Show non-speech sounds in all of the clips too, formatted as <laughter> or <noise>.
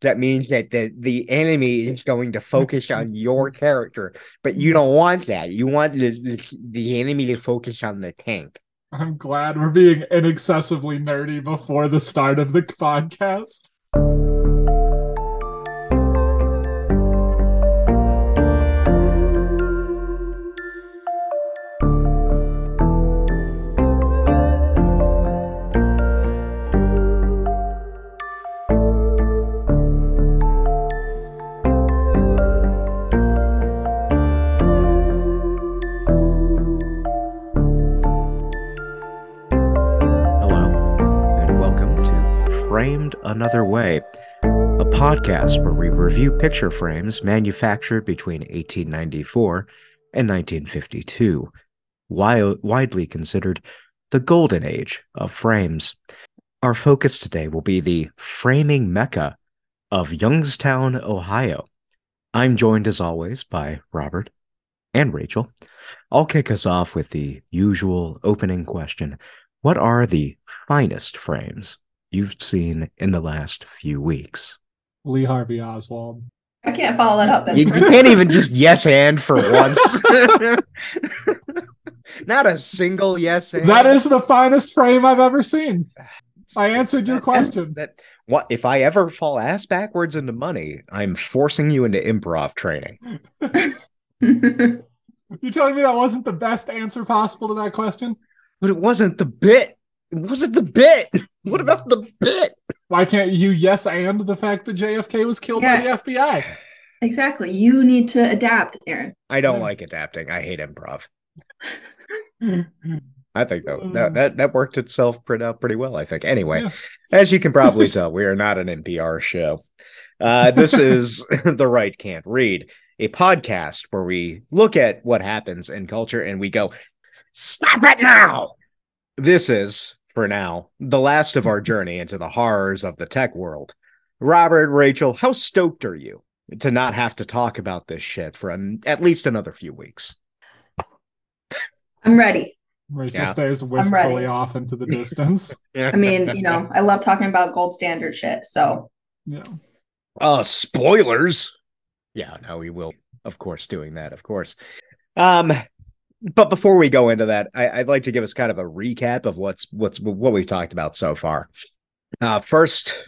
that means that the the enemy is going to focus on your <laughs> character, but you don't want that. You want the the, the enemy to focus on the tank. I'm glad we're being inaccessibly nerdy before the start of the podcast. Another Way, a podcast where we review picture frames manufactured between 1894 and 1952, wi- widely considered the golden age of frames. Our focus today will be the framing mecca of Youngstown, Ohio. I'm joined as always by Robert and Rachel. I'll kick us off with the usual opening question. What are the finest frames you've seen in the last few weeks? Lee Harvey Oswald. I can't follow that up. That's You, you can't even just yes and for <laughs> once. <laughs> Not a single yes and. That is the finest frame I've ever seen. I answered your That- question. That what if I ever fall ass backwards into money? I'm forcing you into improv training. <laughs> You telling me that wasn't the best answer possible to that question? But it wasn't the bit. It wasn't the bit. <laughs> What about the bit? Why can't you yes and the fact that JFK was killed by the FBI? exactly. You need to adapt, Aaron. I don't Yeah. like adapting. I hate improv. <laughs> I think that, that that that worked itself pretty out pretty well. I think. Anyway, Yeah. as you can probably tell, <laughs> we are not an NPR show. Uh, this is the right can't read, a podcast where we look at what happens in culture and we go, "Stop it now!" This is, for now, the last of our journey into the horrors of the tech world. Robert, Rachel, how stoked are you to not have to talk about this shit for an, at least another few weeks? I'm ready. Rachel Yeah. stays wistfully off into the <laughs> distance. Yeah. I mean, you know, I love talking about gold standard shit. So yeah. Uh spoilers. Yeah, no, we will, of course, doing that, of course. Um, but before we go into that, I, I'd like to give us kind of a recap of what's what's what we've talked about so far. Uh, first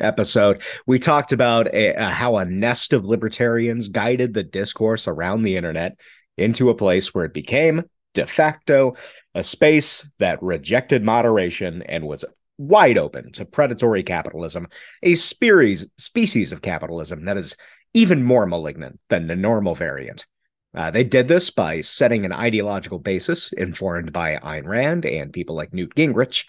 episode, we talked about a, uh, how a nest of libertarians guided the discourse around the internet into a place where it became de facto a space that rejected moderation and was wide open to predatory capitalism a species species of capitalism that is even more malignant than the normal variant. Uh, they did this by setting an ideological basis informed by Ayn Rand and people like Newt Gingrich.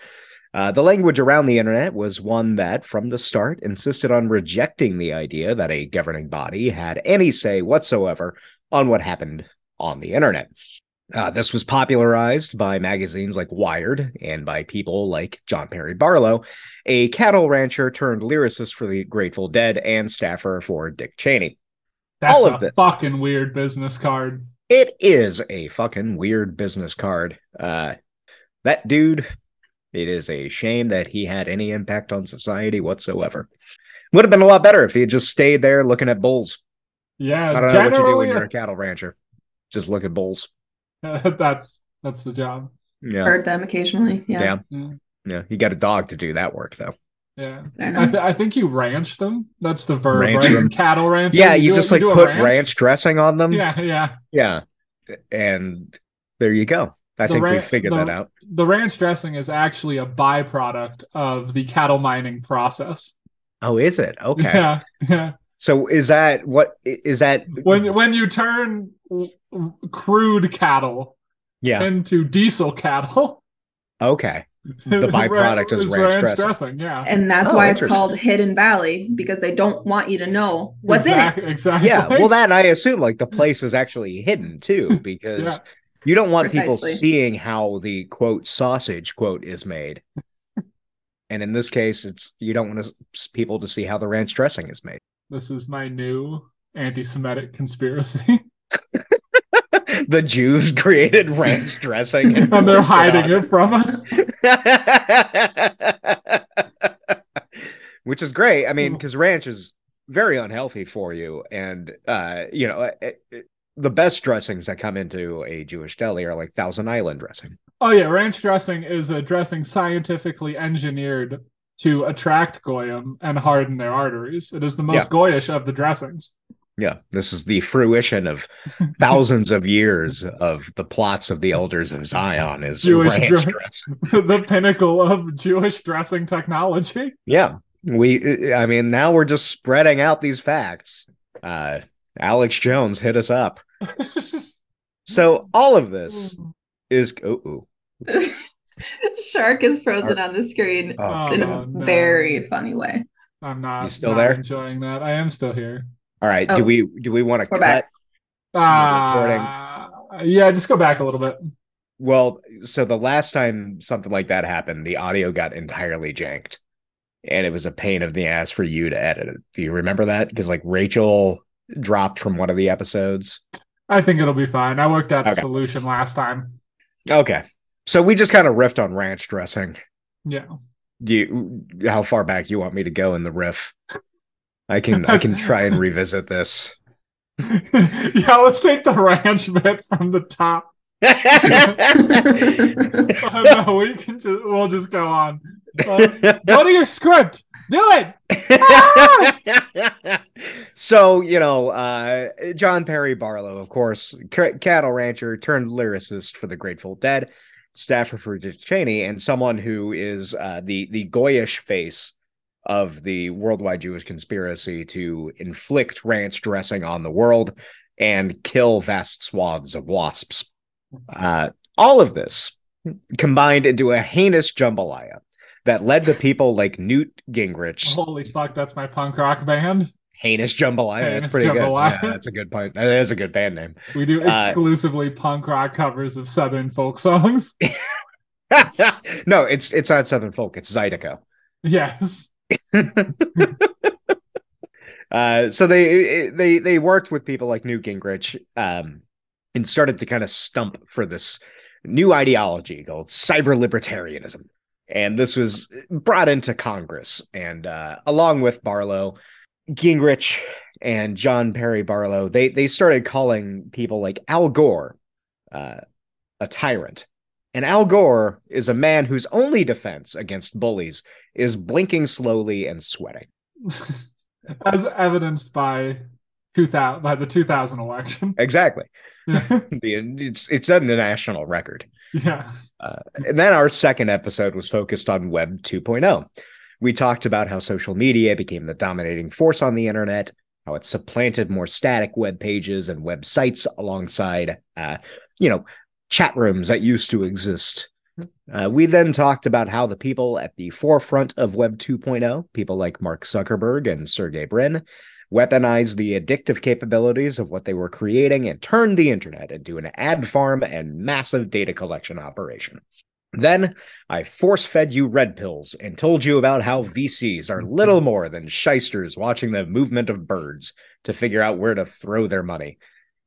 Uh, the language around the internet was one that, from the start, insisted on rejecting the idea that a governing body had any say whatsoever on what happened on the internet. Uh, this was popularized by magazines like Wired and by people like John Perry Barlow, a cattle rancher turned lyricist for the Grateful Dead and staffer for Dick Cheney. That's All of a this. fucking weird business card. It is a fucking weird business card. Uh, that dude, it is a shame that he had any impact on society whatsoever. Would have been a lot better if he had just stayed there looking at bulls. Yeah, I don't know what you do when you're a cattle rancher. Just look at bulls. <laughs> that's that's the job. Yeah. heard them occasionally. Yeah. Yeah. Yeah. Yeah. You got a dog to do that work, though. Yeah. I I, th- I think you ranch them. That's the verb, Ranch right? them. Cattle ranch. Yeah, you, just like do a put ranch? dressing on them. Yeah, yeah. Yeah. And there you go. I The think we figured the- that out. The ranch dressing is actually a byproduct of the cattle mining process. Oh, is it? Okay. Yeah, yeah. So is that what is that When when you turn crude cattle Yeah. into diesel cattle, Okay. The <laughs> byproduct is ranch dressing. Yeah. And that's Oh, why it's called Hidden Valley because they don't want you to know what's in it. Exactly. Yeah. Well, <laughs> that I assume like the place is actually hidden too, because Yeah. you don't want people seeing how the quote sausage quote is made. And in this case, it's you don't want to, people to see how the ranch dressing is made. This is my new anti-Semitic conspiracy, <laughs> the Jews <laughs> created ranch dressing, and <laughs> they're hiding on it from us. <laughs> which is great. I mean, Mm. because ranch is very unhealthy for you, and uh, you know, it, it- the best dressings that come into a Jewish deli are like Thousand Island dressing. Oh yeah, ranch dressing is a dressing scientifically engineered to attract goyim and harden their arteries. It is the most Yeah. goyish of the dressings. Yeah, this is the fruition of <laughs> thousands of years of the plots of the elders of Zion is Jewish ranch dre- dressing. <laughs> the pinnacle of Jewish dressing technology. Yeah, we. I mean, now we're just spreading out these facts. Uh, Alex Jones hit us up. <laughs> So all of this is. Oh, ooh. Shark is frozen on the screen Oh, in a no. very funny way. I'm not, You still not there? enjoying that. I am still here. All right. Oh. Do we do we want to cut? back. Uh, yeah, just go back a little bit. Well, so the last time something like that happened, the audio got entirely janked, and it was a pain of the ass for you to edit it. Do you remember that? Because like Rachel dropped from one of the episodes. I think it'll be fine. I worked out the Okay. solution last time. Okay, so we just kind of riffed on ranch dressing. Yeah. Do you? How far back you want me to go in the riff? I can I can try and revisit this. <laughs> yeah, let's take the ranch bit from the top. <laughs> Oh, no, we can just we'll just go on. Uh, go to your script. Do it. <laughs> so you know uh john perry barlow of course c- cattle rancher turned lyricist for the grateful dead staffer for dick cheney and someone who is uh the the goyish face of the worldwide jewish conspiracy to inflict ranch dressing on the world and kill vast swaths of wasps uh all of this combined into a heinous jambalaya that led to people like newt gingrich Holy fuck, that's my punk rock band. Heinous Jambalaya. Heinous that's pretty Jambalaya. good. Yeah, that's a good point. That is a good band name. We do Uh, exclusively punk rock covers of southern folk songs. <laughs> no, it's it's not Southern folk. It's Zydeco. <laughs> Yes. <laughs> Uh, so they they they worked with people like Newt Gingrich, um, and started to kind of stump for this new ideology called cyber libertarianism. And this was brought into Congress, and uh, along with Barlow, Gingrich and John Perry Barlow, they they started calling people like Al Gore uh, a tyrant. And Al Gore is a man whose only defense against bullies is blinking slowly and sweating. <laughs> As evidenced by 2000 by the 2000 election. Exactly. <laughs> yeah. It's it's in the national record. Yeah. And then our second episode was focused on Web 2.0. We talked about how social media became the dominating force on the internet, how it supplanted more static web pages and websites alongside, uh, you know, chat rooms that used to exist. Uh, we then talked about how the people at the forefront of Web 2.0, people like Mark Zuckerberg and Sergey Brin, weaponized the addictive capabilities of what they were creating and turned the internet into an ad farm and massive data collection operation. Then I force fed you red pills and told you about how VCs are little more than shysters watching the movement of birds to figure out where to throw their money,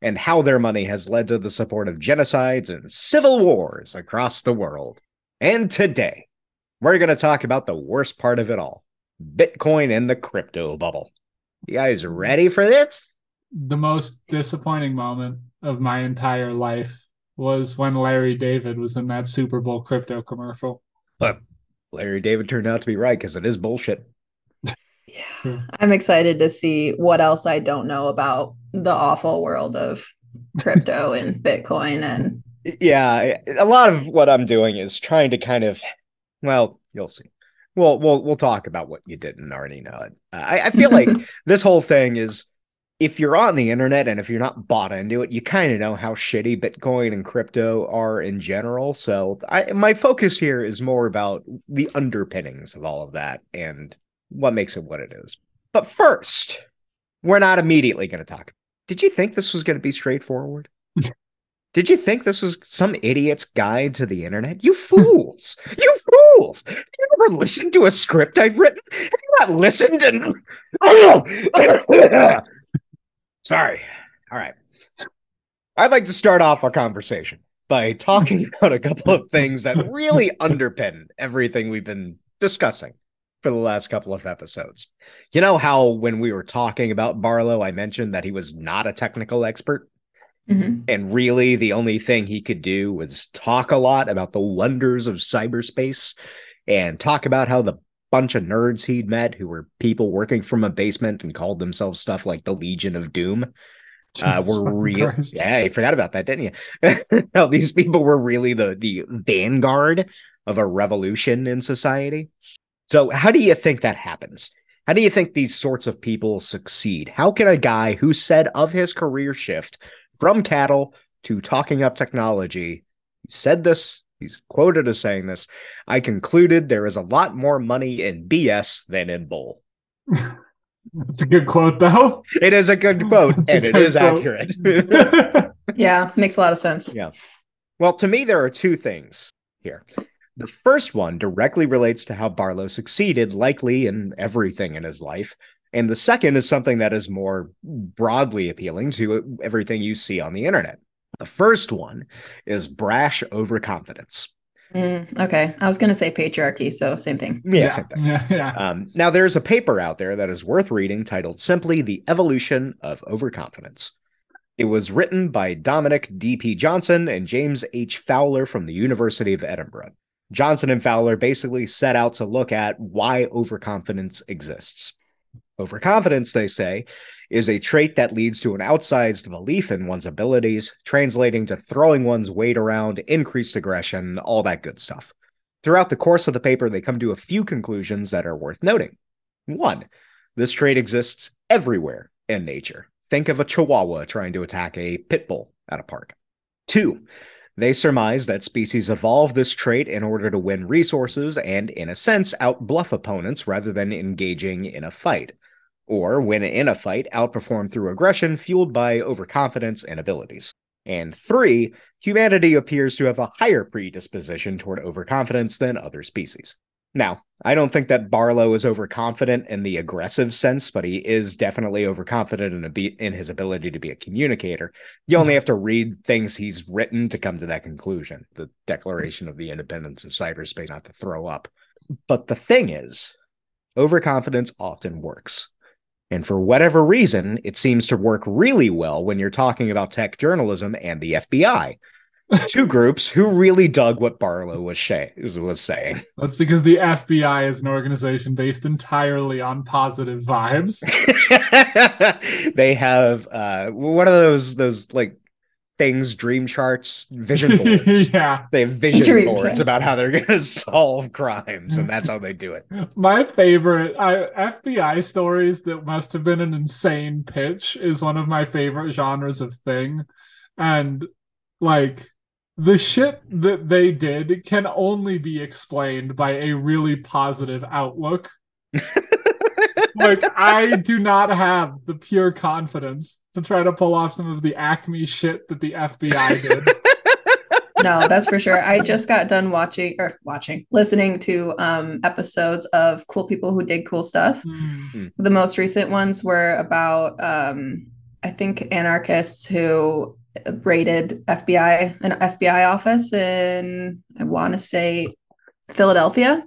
and how their money has led to the support of genocides and civil wars across the world. And today, we're going to talk about the worst part of it all Bitcoin and the crypto bubble. You guys ready for this? The most disappointing moment of my entire life was when Larry David was in that Super Bowl crypto commercial. But Larry David turned out to be right because it is bullshit. Yeah. I'm excited to see what else I don't know about the awful world of crypto <laughs> and Bitcoin and Yeah, a lot of what I'm doing is trying to kind of, well, you'll see. Well, we'll we'll talk about what you didn't already know. Uh, I, I feel like <laughs> this whole thing is, if you're on the internet and if you're not bought into it, you kind of know how shitty Bitcoin and crypto are in general. So, I my focus here is more about the underpinnings of all of that and what makes it what it is. But first, we're not immediately going to talk. Did you think this was going to be straightforward? <laughs> Did you think this was some idiot's guide to the internet? You fools! <laughs> you fools! Have you ever listened to a script I've written? Have you not listened and <laughs> Sorry. All right. I'd like to start off our conversation by talking about a couple of things that really underpin everything we've been discussing. For the last couple of episodes. You know how when we were talking about Barlow, I mentioned that he was not a technical expert? Mm-hmm. And really, the only thing he could do was talk a lot about the wonders of cyberspace and talk about how the bunch of nerds he'd met who were people working from a basement and called themselves stuff like the Legion of Doom. Uh, were real. Yeah, you forgot about that, didn't you? <laughs> no, these people were really the the vanguard of a revolution in society. So, how do you think that happens? How do you think these sorts of people succeed? How can a guy who said of his career shift from cattle to talking up technology, he said this, he's quoted as saying this, I concluded there is a lot more money in BS than in bull. It's <laughs> a good quote, though. It is a good quote, it's and it is quote. accurate. <laughs> yeah, makes a lot of sense. Yeah. Well, to me, there are two things here. The first one directly relates to how Barlow succeeded, likely in everything in his life. And the second is something that is more broadly appealing to everything you see on the internet. The first one is brash overconfidence. Mm, okay. I was going to say patriarchy, so same thing. Yeah, yeah. same thing. <laughs> Yeah, yeah. Um, now, there's a paper out there that is worth reading titled simply The Evolution of Overconfidence. It was written by Dominic D.P. Johnson and James H. Fowler from the University of Edinburgh. Johnson and Fowler basically set out to look at why overconfidence exists. Overconfidence, they say, is a trait that leads to an outsized belief in one's abilities, translating to throwing one's weight around, increased aggression, all that good stuff. Throughout the course of the paper, they come to a few conclusions that are worth noting. One, this trait exists everywhere in nature. Think of a chihuahua trying to attack a pit bull at a park. Two, they surmise that species evolve this trait in order to win resources and, in a sense, outbluff opponents rather than engaging in a fight. Or, when in a fight, outperform through aggression fueled by overconfidence and abilities. And three, humanity appears to have a higher predisposition toward overconfidence than other species. Now, I don't think that Barlow is overconfident in the aggressive sense, but he is definitely overconfident in, be- in his ability to be a communicator. You only have to read things he's written to come to that conclusion. The Declaration of the Independence of Cyberspace, not to throw up. But the thing is, overconfidence often works. And for whatever reason, it seems to work really well when you're talking about tech journalism and the FBI, two groups who really dug what Barlow was, shay- was saying. That's because the FBI is an organization based entirely on positive vibes. <laughs> they have uh, what are those those like things, dream charts, vision <laughs> boards. yeah, they have vision dream boards charts. about how they're going <laughs> to solve crimes, and that's how they do it. My favorite I, FBI stories that must have been an insane pitch is one of my favorite genres of thing, and like the shit that they did can only be explained by a really positive outlook. <laughs> like I do not have the pure confidence to try to pull off some of the acme shit that the FBI did. <laughs> no, that's for sure. I just got done watching or watching, listening to um episodes of cool people who did cool stuff. Mm-hmm. The most recent ones were about um I think anarchists who raided FBI an FBI office in I want to say Philadelphia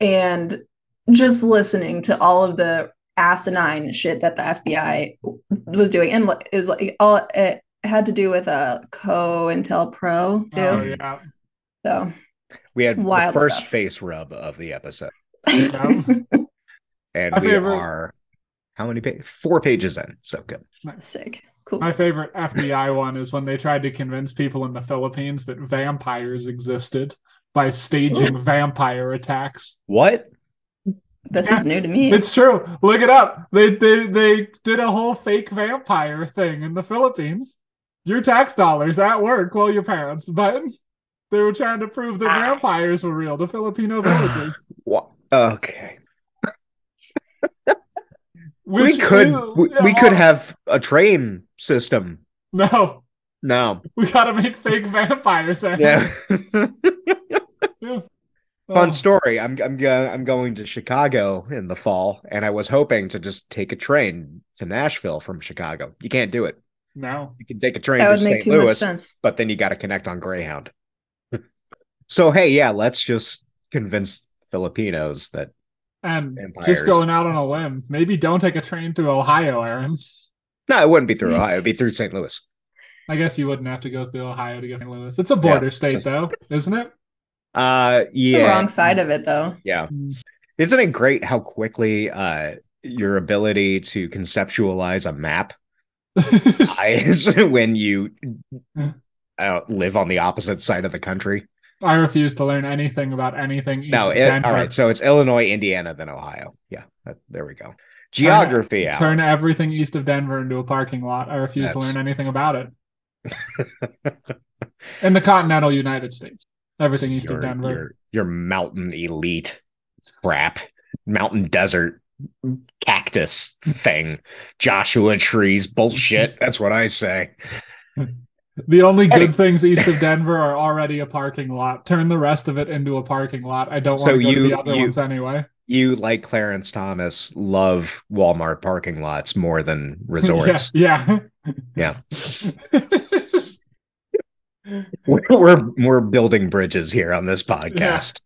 and just listening to all of the asinine shit that the FBI was doing and it was like all it had to do with a COINTELPRO too. Oh, yeah. So we had the first stuff. face rub of the episode. <laughs> and My we favorite. are how many pages? Four pages in. So good. Sick. Cool. My favorite FBI one is when they tried to convince people in the Philippines that vampires existed by staging Ooh. vampire attacks. What? This yeah, is new to me. It's true. Look it up. They they they did a whole fake vampire thing in the Philippines. Your tax dollars at work, well, your parents, but they were trying to prove that ah. vampires were real to Filipino villagers. <sighs> what? Okay. We could we, we could have a train system. No. No. <laughs> We gotta make fake vampires. Yeah. yeah. <laughs> Fun oh. story. I'm I'm go- I'm going to Chicago in the fall, and I was hoping to just take a train to Nashville from Chicago. You can't do it. No, you can take a train. That would make St. too Louis, much sense. But then you got to connect on Greyhound. <laughs> so hey, yeah, let's just convince Filipinos that And Empires. just going out on a limb, maybe don't take a train through Ohio, Aaron. No, it wouldn't be through <laughs> Ohio. It'd be through St. Louis. I guess you wouldn't have to go through Ohio to get St. Louis. It's a border yeah, state, so... though, isn't it? Uh, yeah. The wrong side of it, though. Yeah. Mm. Isn't it great how quickly uh your ability to conceptualize a map <laughs> is <laughs> when you uh, live on the opposite side of the country? I refuse to learn anything about anything. East no, it, all right. So it's Illinois, Indiana, then Ohio. Yeah, that, there we go. Geography. Turn, turn, everything east of Denver into a parking lot. I refuse That's... to learn anything about it. <laughs> In the continental United States, everything east your, of Denver. Your, your mountain elite crap, mountain desert cactus thing, Joshua trees bullshit. That's what I say. <laughs> The only good things east of <laughs> Denver are already a parking lot. Turn the rest of it into a parking lot. I don't want so to go you, to the other you, ones anyway. You, like Clarence Thomas, love Walmart parking lots more than <laughs> resorts. yeah. <laughs> Yeah. we're, we're, we're building bridges here on this podcast.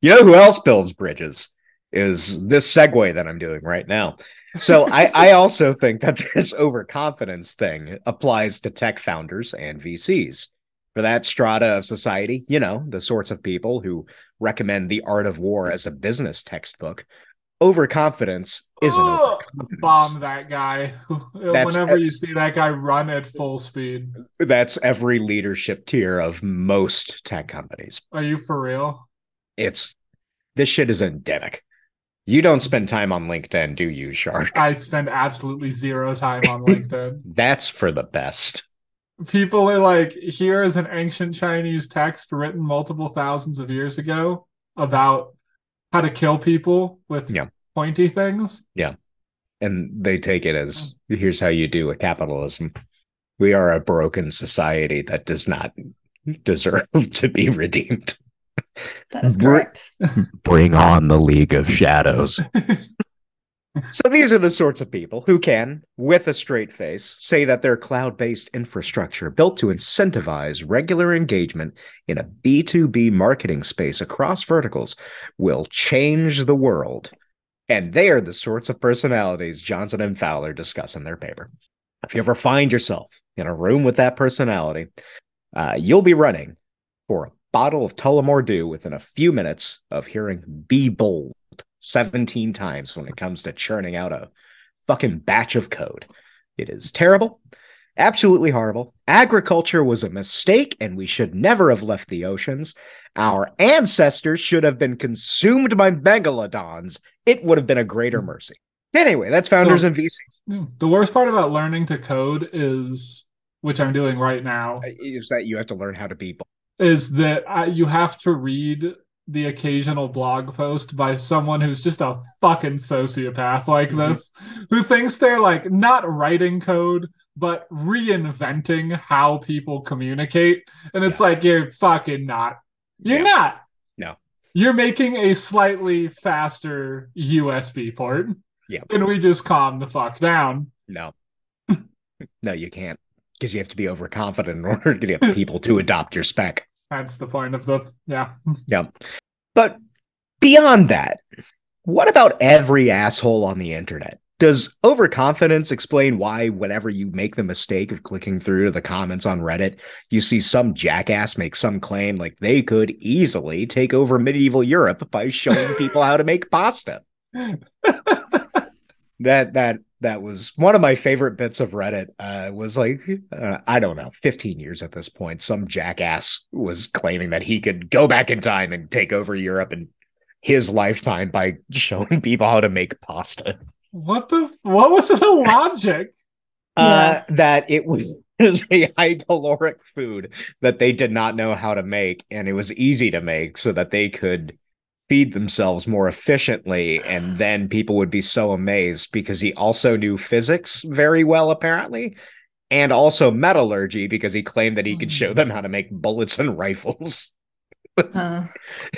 Yeah. You know who else builds bridges? Is this segue that I'm doing right now. So I, I also think that this overconfidence thing applies to tech founders and VCs. For that strata of society, you know, the sorts of people who recommend The Art of War as a business textbook, overconfidence isn't overconfidence. Bomb that guy. <laughs> That's, Whenever you see that guy run at full speed. That's every leadership tier of most tech companies. Are you for real? It's this shit is endemic. You don't spend time on LinkedIn, do you, Shark? I spend absolutely zero time on LinkedIn. <laughs> That's for the best. People are like, here is an ancient Chinese text written multiple thousands of years ago about how to kill people with yeah. pointy things. Yeah. And they take it as mm. here's how you do a capitalism. We are a broken society that does not deserve <laughs> to be redeemed. That is correct. Bring on the League of Shadows. <laughs> so these are the sorts of people who can, with a straight face, say that their cloud based infrastructure built to incentivize regular engagement in a B2B marketing space across verticals will change the world. And they are the sorts of personalities Johnson and Fowler discuss in their paper. If you ever find yourself in a room with that personality, uh, you'll be running for a bottle of Tullamore Dew within a few minutes of hearing Be Bold 17 times when it comes to churning out a fucking batch of code. It is terrible, absolutely horrible. Agriculture was a mistake, and we should never have left the oceans. Our ancestors should have been consumed by megalodons. It would have been a greater hmm. mercy. Anyway, that's founders hmm. and VCs. Hmm. The worst part about learning to code is, which I'm doing right now, uh, is that you have to learn how to be bold is that I, you have to read the occasional blog post by someone who's just a fucking sociopath like mm-hmm. this, who thinks they're like not writing code, but reinventing how people communicate. And it's yeah. like, you're fucking not. You're yeah. not. No. You're making a slightly faster USB port. Yeah. And we just calm the fuck down. No. <laughs> no, you can't because you have to be overconfident in order to get <laughs> people to adopt your spec. That's the point of the yeah. Yeah. But beyond that, what about every asshole on the internet? Does overconfidence explain why whenever you make the mistake of clicking through to the comments on Reddit, you see some jackass make some claim like they could easily take over medieval Europe by showing people how to make pasta? <laughs> that that that was one of my favorite bits of Reddit. Uh, was like uh, I don't know, 15 years at this point. Some jackass was claiming that he could go back in time and take over Europe in his lifetime by <laughs> showing people how to make pasta. What the? What was the <laughs> logic? Uh, yeah. that it was <laughs> is a high caloric food that they did not know how to make, and it was easy to make, so that they could feed themselves more efficiently and then people would be so amazed because he also knew physics very well apparently and also metallurgy because he claimed that he could show them how to make bullets and rifles. <laughs> It was, uh.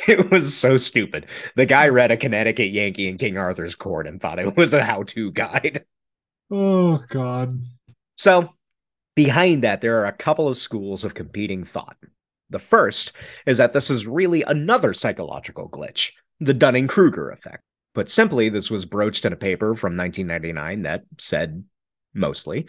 it was so stupid. The guy read a connecticut yankee in king arthur's court and thought it was a how-to guide. Oh god. So behind that there are a couple of schools of competing thought the first is that this is really another psychological glitch, the Dunning Kruger effect. Put simply, this was broached in a paper from 1999 that said mostly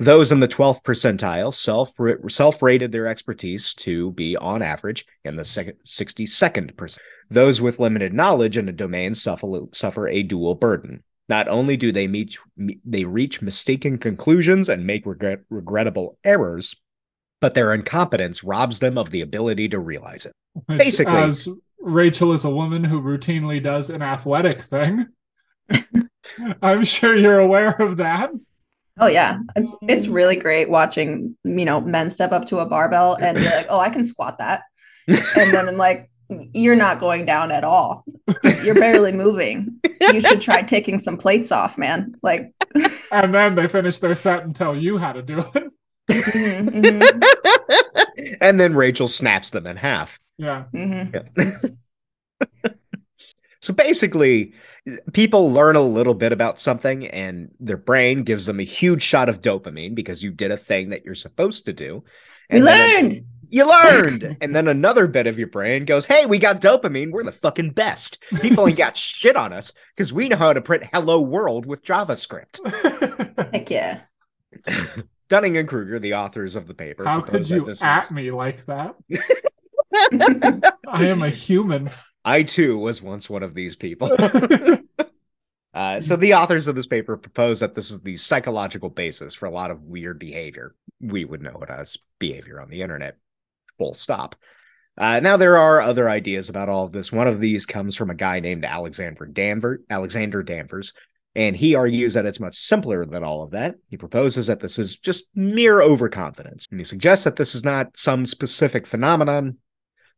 those in the 12th percentile self self rated their expertise to be on average in the 62nd percent. Those with limited knowledge in a domain suffer, suffer a dual burden. Not only do they meet they reach mistaken conclusions and make regret, regrettable errors, but their incompetence robs them of the ability to realize it. Which, Basically, as Rachel is a woman who routinely does an athletic thing. <laughs> I'm sure you're aware of that. Oh yeah, it's it's really great watching you know men step up to a barbell and be like, oh, I can squat that, and then I'm like, you're not going down at all. You're barely moving. You should try taking some plates off, man. Like, <laughs> and then they finish their set and tell you how to do it. Mm-hmm, mm-hmm. <laughs> and then Rachel snaps them in half. Yeah. Mm-hmm. yeah. <laughs> so basically, people learn a little bit about something and their brain gives them a huge shot of dopamine because you did a thing that you're supposed to do. And we learned. A, you learned. <laughs> and then another bit of your brain goes, Hey, we got dopamine. We're the fucking best. People ain't got shit on us because we know how to print hello world with JavaScript. Heck yeah. Dunning and Kruger, the authors of the paper. How could you at is... me like that? <laughs> I am a human. I too was once one of these people. <laughs> <laughs> uh, so the authors of this paper propose that this is the psychological basis for a lot of weird behavior. We would know it as behavior on the internet. Full stop. Uh, now there are other ideas about all of this. One of these comes from a guy named Alexander Danver, Alexander Danvers, and he argues that it's much simpler than all of that. He proposes that this is just mere overconfidence, and he suggests that this is not some specific phenomenon,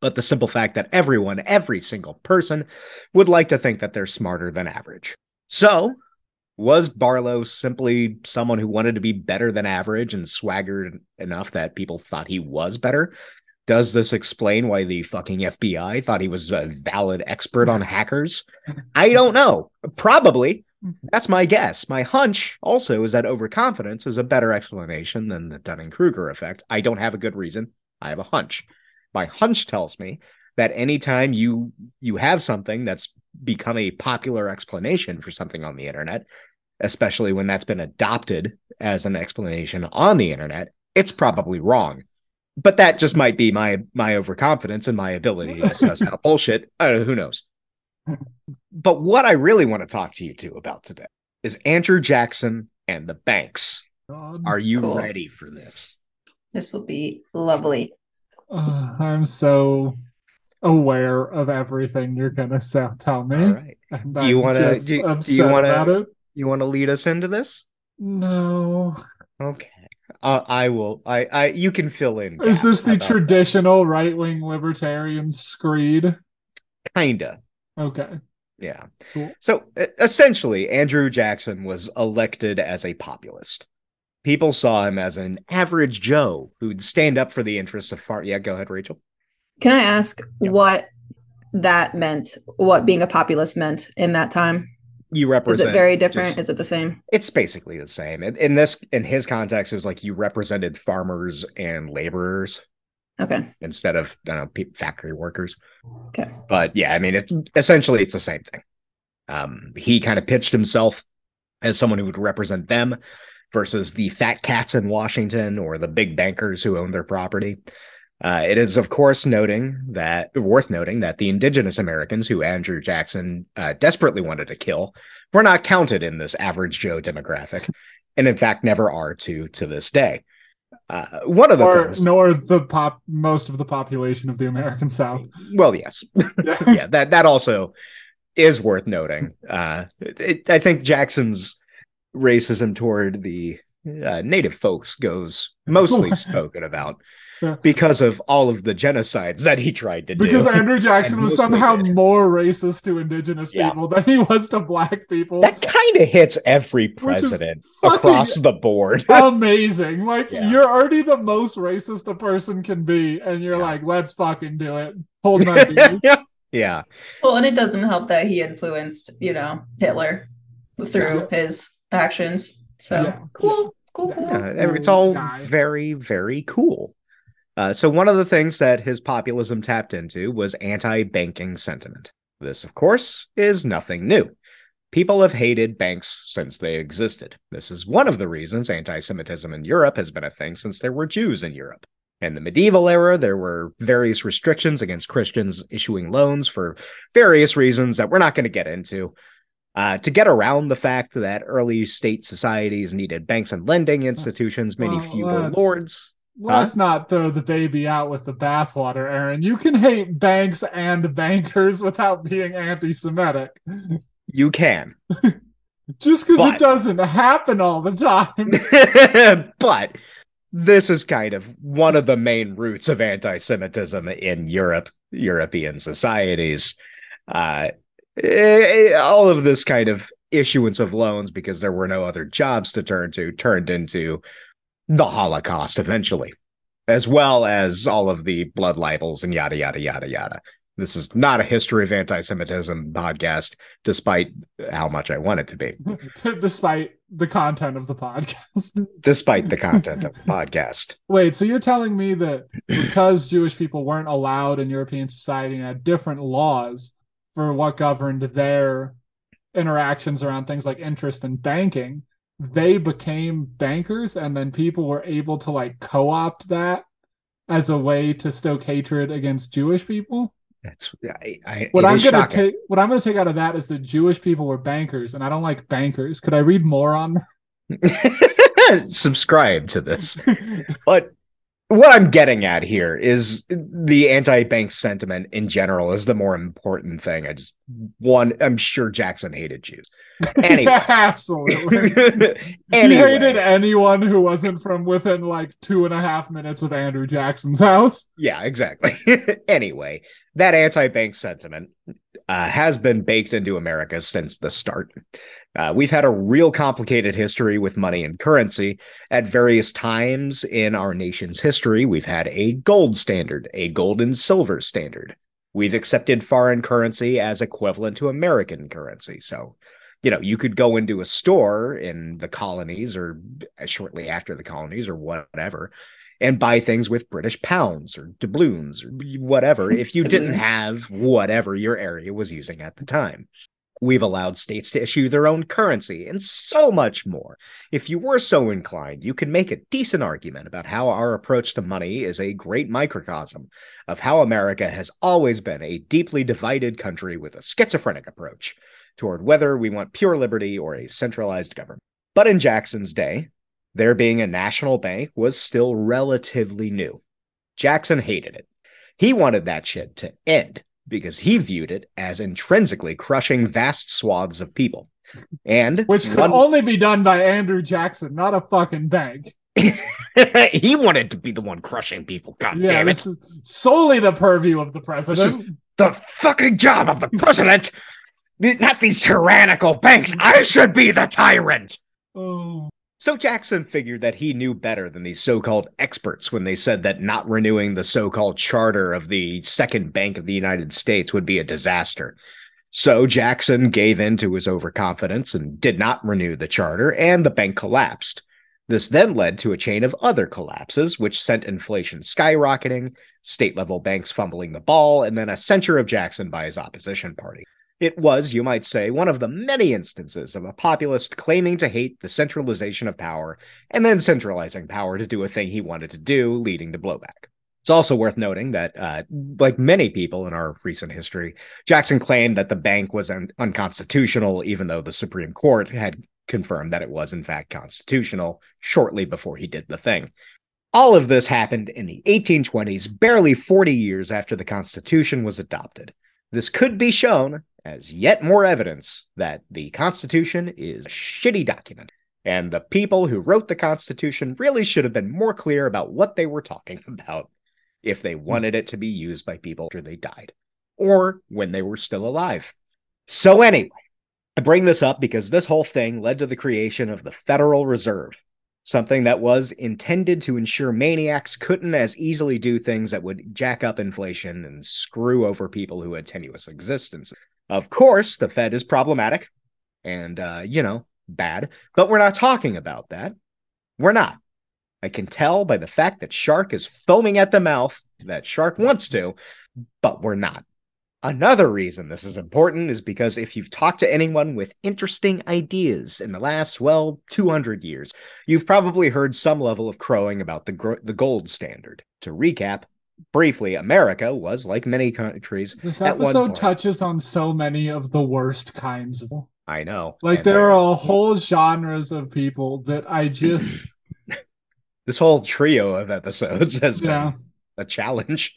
but the simple fact that everyone, every single person, would like to think that they're smarter than average. So, was Barlow simply someone who wanted to be better than average and swaggered enough that people thought he was better? Does this explain why the fucking FBI thought he was a valid expert on hackers? I don't know. Probably. That's my guess. My hunch also is that overconfidence is a better explanation than the Dunning Kruger effect. I don't have a good reason. I have a hunch my hunch tells me that anytime you you have something that's become a popular explanation for something on the internet especially when that's been adopted as an explanation on the internet it's probably wrong but that just might be my my overconfidence and my ability to discuss out <laughs> bullshit uh, who knows <laughs> but what i really want to talk to you two about today is andrew jackson and the banks are you cool. ready for this this will be lovely uh, I'm so aware of everything you're gonna say, tell me. All right. Do you want to? Do, do, you want to? You want to lead us into this? No. Okay. Uh, I will. I. I. You can fill in. Is this the traditional right wing libertarian screed? Kinda. Okay. Yeah. Cool. So essentially, Andrew Jackson was elected as a populist people saw him as an average Joe who'd stand up for the interests of far. Yeah, go ahead, Rachel. Can I ask what that meant? What being a populist meant in that time? You represent. Is it very different? Just, Is it the same? It's basically the same. In, in this, in his context, it was like you represented farmers and laborers. Okay. Instead of I don't know factory workers. Okay. But yeah, I mean, it, essentially, it's the same thing. Um, he kind of pitched himself as someone who would represent them versus the fat cats in Washington or the big bankers who own their property. Uh, it is, of course, noting that worth noting that the indigenous Americans who Andrew Jackson uh, desperately wanted to kill were not counted in this average Joe demographic, and in fact never are to to this day. Uh, one of the or, things, nor the pop most of the population of the American South. Well, yes, <laughs> <laughs> yeah, that that also is worth noting. Uh, it, I think Jackson's racism toward the uh, native folks goes mostly <laughs> spoken about yeah. <laughs> because of all of the genocides that he tried to because do. Because <laughs> Andrew Jackson was somehow did. more racist to indigenous yeah. people than he was to black people. That kind of hits every president across the board. <laughs> amazing. Like yeah. you're already the most racist a person can be, and you're like, let's fucking do it. Hold my Yeah. Yeah. Well, and it doesn't help that he influenced, you know, Hitler through his actions. So yeah. cool, cool, cool. Yeah, it's all very, very cool. Uh, so one of the things that his populism tapped into was anti-banking sentiment. This, of course, is nothing new. People have hated banks since they existed. This is one of the reasons anti Semitism in Europe has been a thing since there were Jews in Europe. In the medieval era, there were various restrictions against Christians issuing loans for various reasons that we're not going to get into. Uh, to get around the fact that early state societies needed banks and lending institutions, many feudal lords. Let's huh? not throw the baby out with the bathwater, Aaron. You can hate banks and bankers without being anti Semitic. You can. <laughs> Just because it doesn't happen all the time. <laughs> but this is kind of one of the main roots of anti-Semitism in Europe, European societies. Uh, eh, eh, all of this kind of issuance of loans because there were no other jobs to turn to turned into the Holocaust eventually, as well as all of the blood libels and yada yada yada yada. This is not a history of anti-Semitism podcast, despite how much I want it to be. <laughs> despite the content of the podcast. <laughs> despite the content of the podcast. Wait, so you're telling me that because Jewish people weren't allowed in European society and had different laws for what governed their interactions around things like interest and banking, they became bankers and then people were able to like co-opt that as a way to stoke hatred against Jewish people? That's I, I what I'm gonna take. What I'm gonna take out of that is that Jewish people were bankers, and I don't like bankers. Could I read more on? <laughs> Subscribe to this, <laughs> but what I'm getting at here is the anti-bank sentiment in general is the more important thing. I just one, I'm sure Jackson hated Jews. Anyway, <laughs> absolutely. <laughs> anyway. He hated anyone who wasn't from within like two and a half minutes of Andrew Jackson's house. Yeah, exactly. <laughs> anyway, that anti-bank sentiment uh, has been baked into America since the start. Uh, we've had a real complicated history with money and currency. At various times in our nation's history, we've had a gold standard, a gold and silver standard. We've accepted foreign currency as equivalent to American currency. So, you know, you could go into a store in the colonies or shortly after the colonies or whatever and buy things with British pounds or doubloons or whatever if you <laughs> didn't have whatever your area was using at the time. We've allowed states to issue their own currency and so much more. If you were so inclined, you could make a decent argument about how our approach to money is a great microcosm of how America has always been a deeply divided country with a schizophrenic approach toward whether we want pure liberty or a centralized government. But in Jackson's day, there being a national bank was still relatively new. Jackson hated it. He wanted that shit to end because he viewed it as intrinsically crushing vast swaths of people. And which could one... only be done by Andrew Jackson, not a fucking bank. <laughs> he wanted to be the one crushing people. God yeah, damn it. solely the purview of the president. the fucking job of the president. Not these tyrannical banks. I should be the tyrant. Oh. So Jackson figured that he knew better than these so called experts when they said that not renewing the so called charter of the Second Bank of the United States would be a disaster. So Jackson gave in to his overconfidence and did not renew the charter, and the bank collapsed. This then led to a chain of other collapses, which sent inflation skyrocketing, state level banks fumbling the ball, and then a censure of Jackson by his opposition party. It was, you might say, one of the many instances of a populist claiming to hate the centralization of power and then centralizing power to do a thing he wanted to do, leading to blowback. It's also worth noting that, uh, like many people in our recent history, Jackson claimed that the bank was un- unconstitutional, even though the Supreme Court had confirmed that it was, in fact, constitutional shortly before he did the thing. All of this happened in the 1820s, barely 40 years after the Constitution was adopted. This could be shown as yet more evidence that the Constitution is a shitty document, and the people who wrote the Constitution really should have been more clear about what they were talking <laughs> about if they hmm. wanted it to be used by people after they died, or when they were still alive. So, anyway, I bring this up because this whole thing led to the creation of the Federal Reserve, something that was intended to ensure maniacs couldn't as easily do things that would jack up inflation and screw over people who had tenuous existences. Of course, the Fed is problematic and, uh, you know, bad, but we're not talking about that. We're not. I can tell by the fact that Shark is foaming at the mouth that Shark wants to, but we're not. Another reason this is important is because if you've talked to anyone with interesting ideas in the last, well, 200 years, you've probably heard some level of crowing about the, gr- the gold standard. To recap, briefly, America was, like many countries, this episode touches on so many of the worst kinds of. I know. Like, there are whole genres of people that I just. <laughs> this whole trio of episodes has yeah. been a challenge.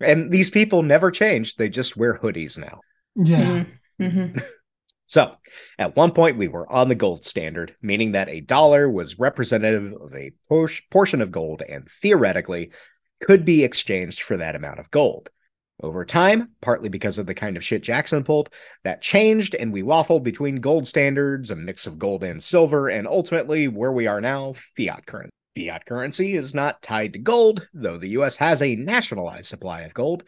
And these people never changed. They just wear hoodies now. Yeah. Mm-hmm. mm-hmm. <laughs> so, at one point, we were on the gold standard, meaning that a dollar was representative of a por- portion of gold and theoretically could be exchanged for that amount of gold. Over time, partly because of the kind of shit Jackson pulled, that changed and we waffled between gold standards, a mix of gold and silver, and ultimately where we are now, fiat currency. Fiat currency is not tied to gold, though the US has a nationalized supply of gold,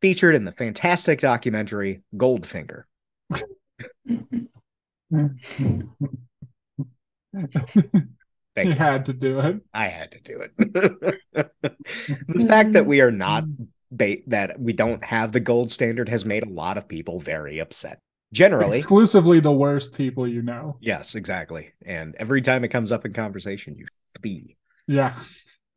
featured in the fantastic documentary Goldfinger. <laughs> Hmm. Thank you. had to do it. I had to do it. <laughs> the fact that we are not ba- that we don't have the gold standard has made a lot of people very upset. Generally, exclusively the worst people you know. Yes, exactly. And every time it comes up in conversation, you be. Yeah.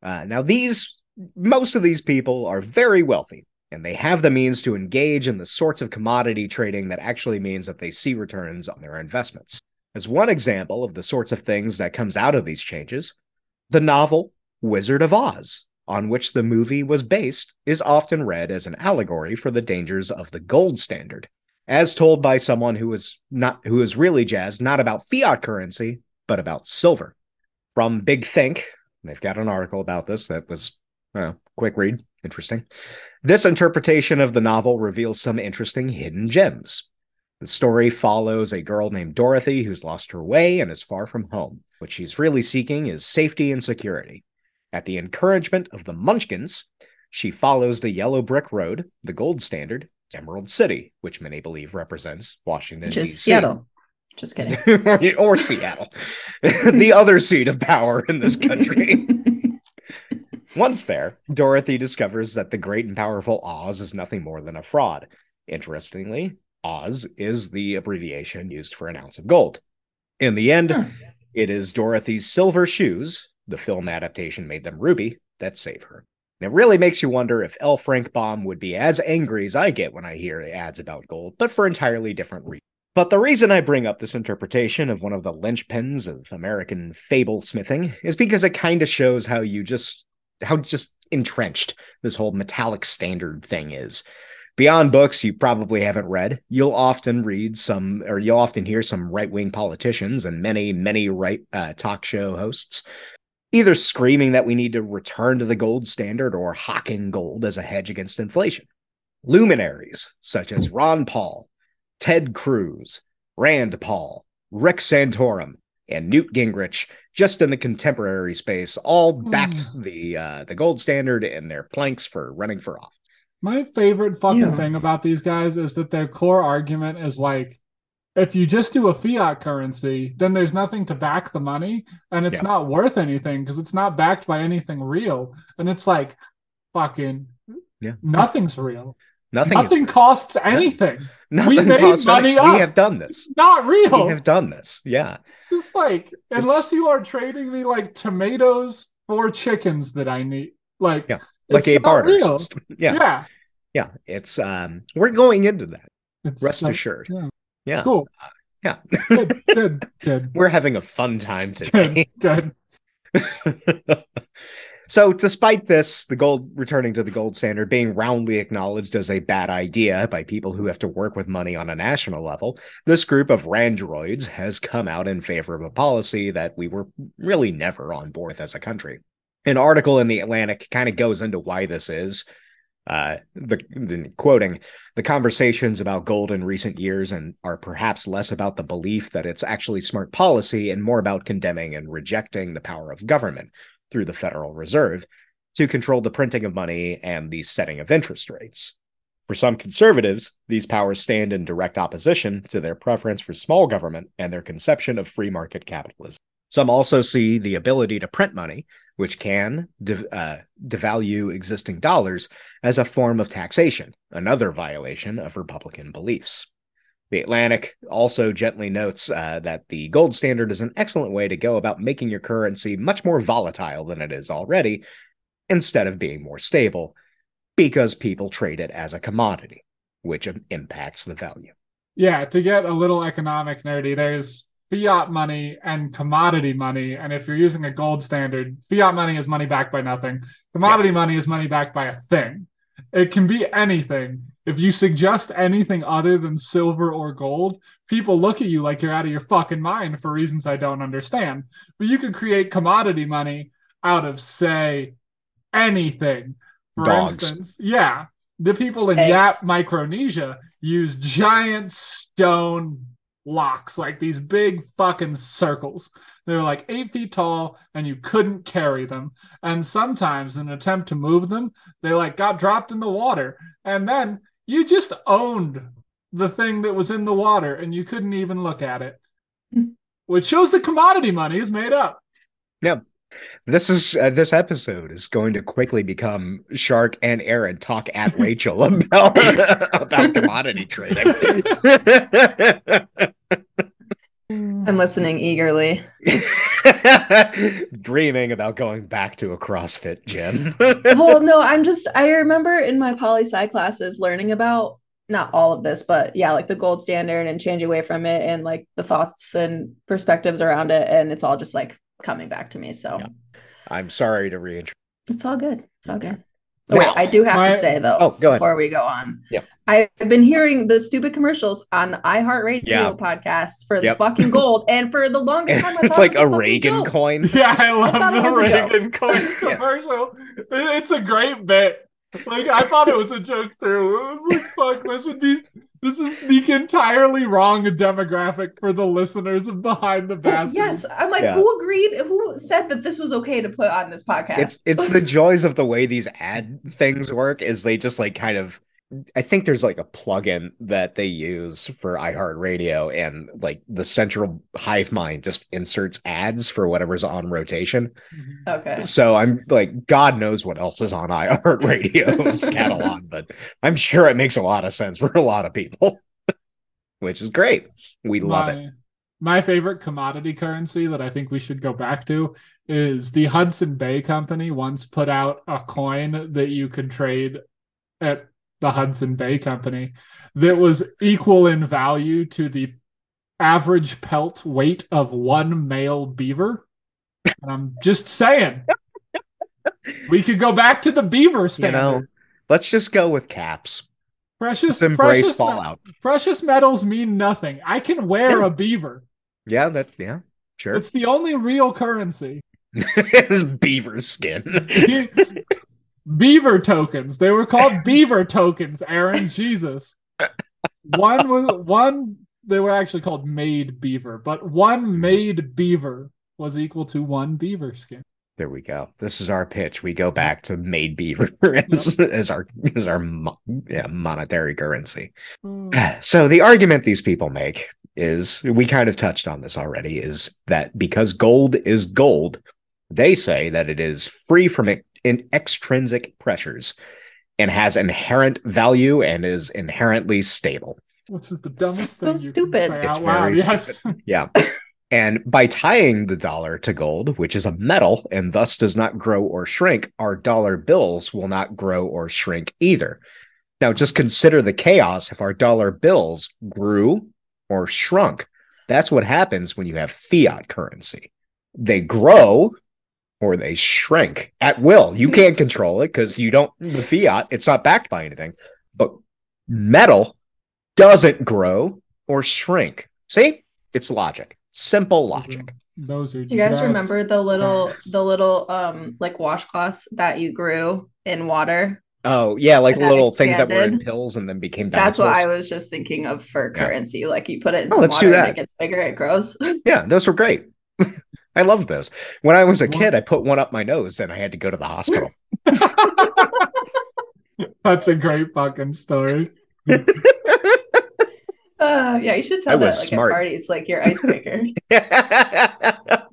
Uh, now, these most of these people are very wealthy, and they have the means to engage in the sorts of commodity trading that actually means that they see returns on their investments. As one example of the sorts of things that comes out of these changes, the novel Wizard of Oz, on which the movie was based, is often read as an allegory for the dangers of the gold standard, as told by someone who is not who is really jazzed not about fiat currency, but about silver from Big Think. They've got an article about this that was uh, quick read, interesting. This interpretation of the novel reveals some interesting hidden gems. The story follows a girl named Dorothy who's lost her way and is far from home. What she's really seeking is safety and security. At the encouragement of the Munchkins, she follows the yellow brick road, the gold standard, Emerald City, which many believe represents Washington, which is Seattle. Just kidding. <laughs> or Seattle, <laughs> the other seat of power in this country. <laughs> Once there, Dorothy discovers that the great and powerful Oz is nothing more than a fraud. Interestingly, Oz is the abbreviation used for an ounce of gold. In the end, huh. it is Dorothy's silver shoes, the film adaptation made them ruby, that save her. And it really makes you wonder if L. Frank Baum would be as angry as I get when I hear ads about gold, but for entirely different reasons. But the reason I bring up this interpretation of one of the linchpins of American fable smithing is because it kind of shows how you just how just entrenched this whole metallic standard thing is. Beyond books you probably haven't read, you'll often read some, or you'll often hear some right wing politicians and many, many right uh, talk show hosts either screaming that we need to return to the gold standard or hawking gold as a hedge against inflation. Luminaries such as Ron Paul, Ted Cruz, Rand Paul, Rick Santorum, and Newt Gingrich, just in the contemporary space, all backed mm. the uh, the gold standard and their planks for running for office. My favorite fucking yeah. thing about these guys is that their core argument is like, if you just do a fiat currency, then there's nothing to back the money, and it's yeah. not worth anything because it's not backed by anything real. And it's like, fucking, yeah, nothing's real. Nothing. Nothing costs anything. <laughs> Nothing we made money up. We have done this. Not real. We have done this. Yeah. It's just like unless it's... you are trading me like tomatoes for chickens that I need, like yeah, like a barter real. system. <laughs> Yeah. Yeah. Yeah. It's um, we're going into that. It's Rest assured. Yeah. yeah. Cool. Uh, yeah. good. Good. <laughs> Good. We're having a fun time <laughs> today. Good. good. So, despite this, the gold returning to the gold standard being roundly acknowledged as a bad idea by people who have to work with money on a national level, this group of randroids has come out in favor of a policy that we were really never on board with as a country. An article in the Atlantic kind of goes into why this is. Uh, the, the quoting the conversations about gold in recent years and are perhaps less about the belief that it's actually smart policy and more about condemning and rejecting the power of government through the Federal Reserve to control the printing of money and the setting of interest rates. For some conservatives, these powers stand in direct opposition to their preference for small government and their conception of free market capitalism. Some also see the ability to print money, which can de- uh, devalue existing dollars as a form of taxation, another violation of Republican beliefs. The Atlantic also gently notes uh, that the gold standard is an excellent way to go about making your currency much more volatile than it is already, instead of being more stable, because people trade it as a commodity, which impacts the value. Yeah, to get a little economic nerdy, there's fiat money and commodity money. And if you're using a gold standard, fiat money is money backed by nothing. Commodity yeah. money is money backed by a thing. It can be anything. If you suggest anything other than silver or gold, people look at you like you're out of your fucking mind for reasons I don't understand. But you could create commodity money out of, say, anything. For Dogs. instance, yeah, the people in Eggs. Yap Micronesia use giant stone locks, like these big fucking circles. They were like eight feet tall and you couldn't carry them. And sometimes, in an attempt to move them, they like got dropped in the water. And then you just owned the thing that was in the water and you couldn't even look at it, hmm. which shows the commodity money is made up. Yep. This is uh, this episode is going to quickly become Shark and Aaron talk at <laughs> Rachel about <laughs> about commodity trading. I'm listening eagerly. <laughs> Dreaming about going back to a CrossFit gym. well, no, I'm just I remember in my poli sci classes learning about not all of this, but yeah, like the gold standard and changing away from it and like the thoughts and perspectives around it. And it's all just like coming back to me. So yeah. I'm sorry to reintroduce. It's all good. It's all good. Oh, wait, I do have my, to say though, oh, go ahead. before we go on. Yeah. I've been hearing the stupid commercials on iHeartRadio yeah. podcasts for yep. the fucking <laughs> gold, and for the longest time, it's like a, a Reagan joke. coin. Yeah, I love I the Reagan coin <laughs> commercial. It's a great bit. Like I thought it was a joke too. It was like, fuck, this would be this is the entirely wrong demographic for the listeners of Behind the Bastards. Yes, I'm like, yeah. who agreed? Who said that this was okay to put on this podcast? It's it's the <laughs> joys of the way these ad things work. Is they just like kind of I think there's like a plugin that they use for iHeartRadio, and like the central hive mind just inserts ads for whatever's on rotation. Mm-hmm. Okay. So I'm like, God knows what else is on iHeartRadio's <laughs> catalog, but I'm sure it makes a lot of sense for a lot of people, <laughs> which is great. We love my, it. My favorite commodity currency that I think we should go back to is the Hudson Bay Company once put out a coin that you could trade at the Hudson Bay Company, that was equal in value to the average pelt weight of one male beaver. And I'm just saying, we could go back to the beaver standard. You know, let's just go with caps. Precious, let's embrace precious, fallout. Precious metals mean nothing. I can wear yeah. a beaver. Yeah, that yeah, sure. It's the only real currency. <laughs> it is beaver skin. Beaver tokens. They were called <laughs> beaver tokens, Aaron. Jesus. One was one they were actually called made beaver, but one made beaver was equal to one beaver skin. There we go. This is our pitch. We go back to made beaver <laughs> as, yep. as our as our yeah, monetary currency. Mm. <sighs> So the argument these people make is we kind of touched on this already is that because gold is gold, they say that it is free from in extrinsic pressures and has inherent value and is inherently stable. Which is the dumbest so thing stupid. it's very yes. Stupid. Yeah. and by tying the dollar to gold, which is a metal and thus does not grow or shrink, our dollar bills will not grow or shrink either. Now, just consider the chaos if our dollar bills grew or shrunk. That's what happens when you have fiat currency. They grow or they shrink at will. You can't control it because you don't the fiat, it's not backed by anything. But metal doesn't grow or shrink. See? It's logic. Simple logic. Those are Do you guys remember the little the little um like washcloths that you grew in water? Oh yeah, like little expanded. things that were in pills and then became. That's what I was just thinking of for yeah. currency. Like you put it in oh, water and it gets bigger, it grows. <laughs> yeah, those were great. <laughs> I love those. When I was a kid, I put one up my nose and I had to go to the hospital. <laughs> That's a great fucking story. <laughs> Uh, yeah, you should tell I that like smart. at parties, like your icebreaker. <laughs>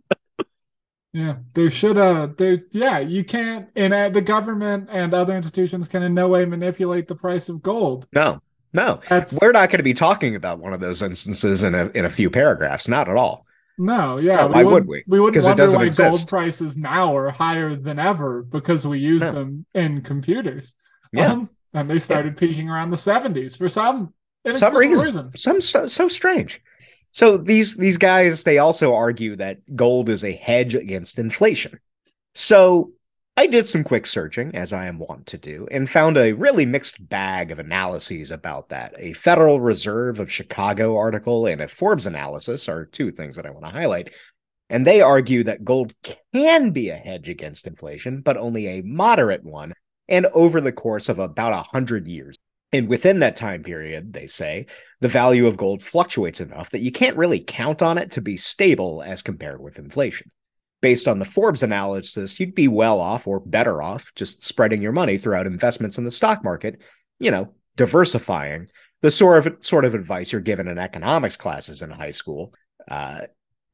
Yeah, they should uh they yeah, you can't and uh, the government and other institutions can in no way manipulate the price of gold. No. No. That's, We're not going to be talking about one of those instances in a in a few paragraphs, not at all. No, yeah. why would we? We wouldn't wonder why exist. gold prices now are higher than ever because we use no. them in computers. Yeah. Um, and they started yeah. peaking around the 70s for some some reason. reason. Some so, so strange. So these these guys they also argue that gold is a hedge against inflation. So I did some quick searching, as I am wont to do, and found a really mixed bag of analyses about that. A Federal Reserve of Chicago article and a Forbes analysis are two things that I want to highlight. And they argue that gold can be a hedge against inflation, but only a moderate one, and over the course of about a hundred years. And within that time period, they say, the value of gold fluctuates enough that you can't really count on it to be stable as compared with inflation. Based on the Forbes analysis, you'd be well off or better off just spreading your money throughout investments in the stock market, you know, diversifying the sort of sort of advice you're given in economics classes in high school, uh,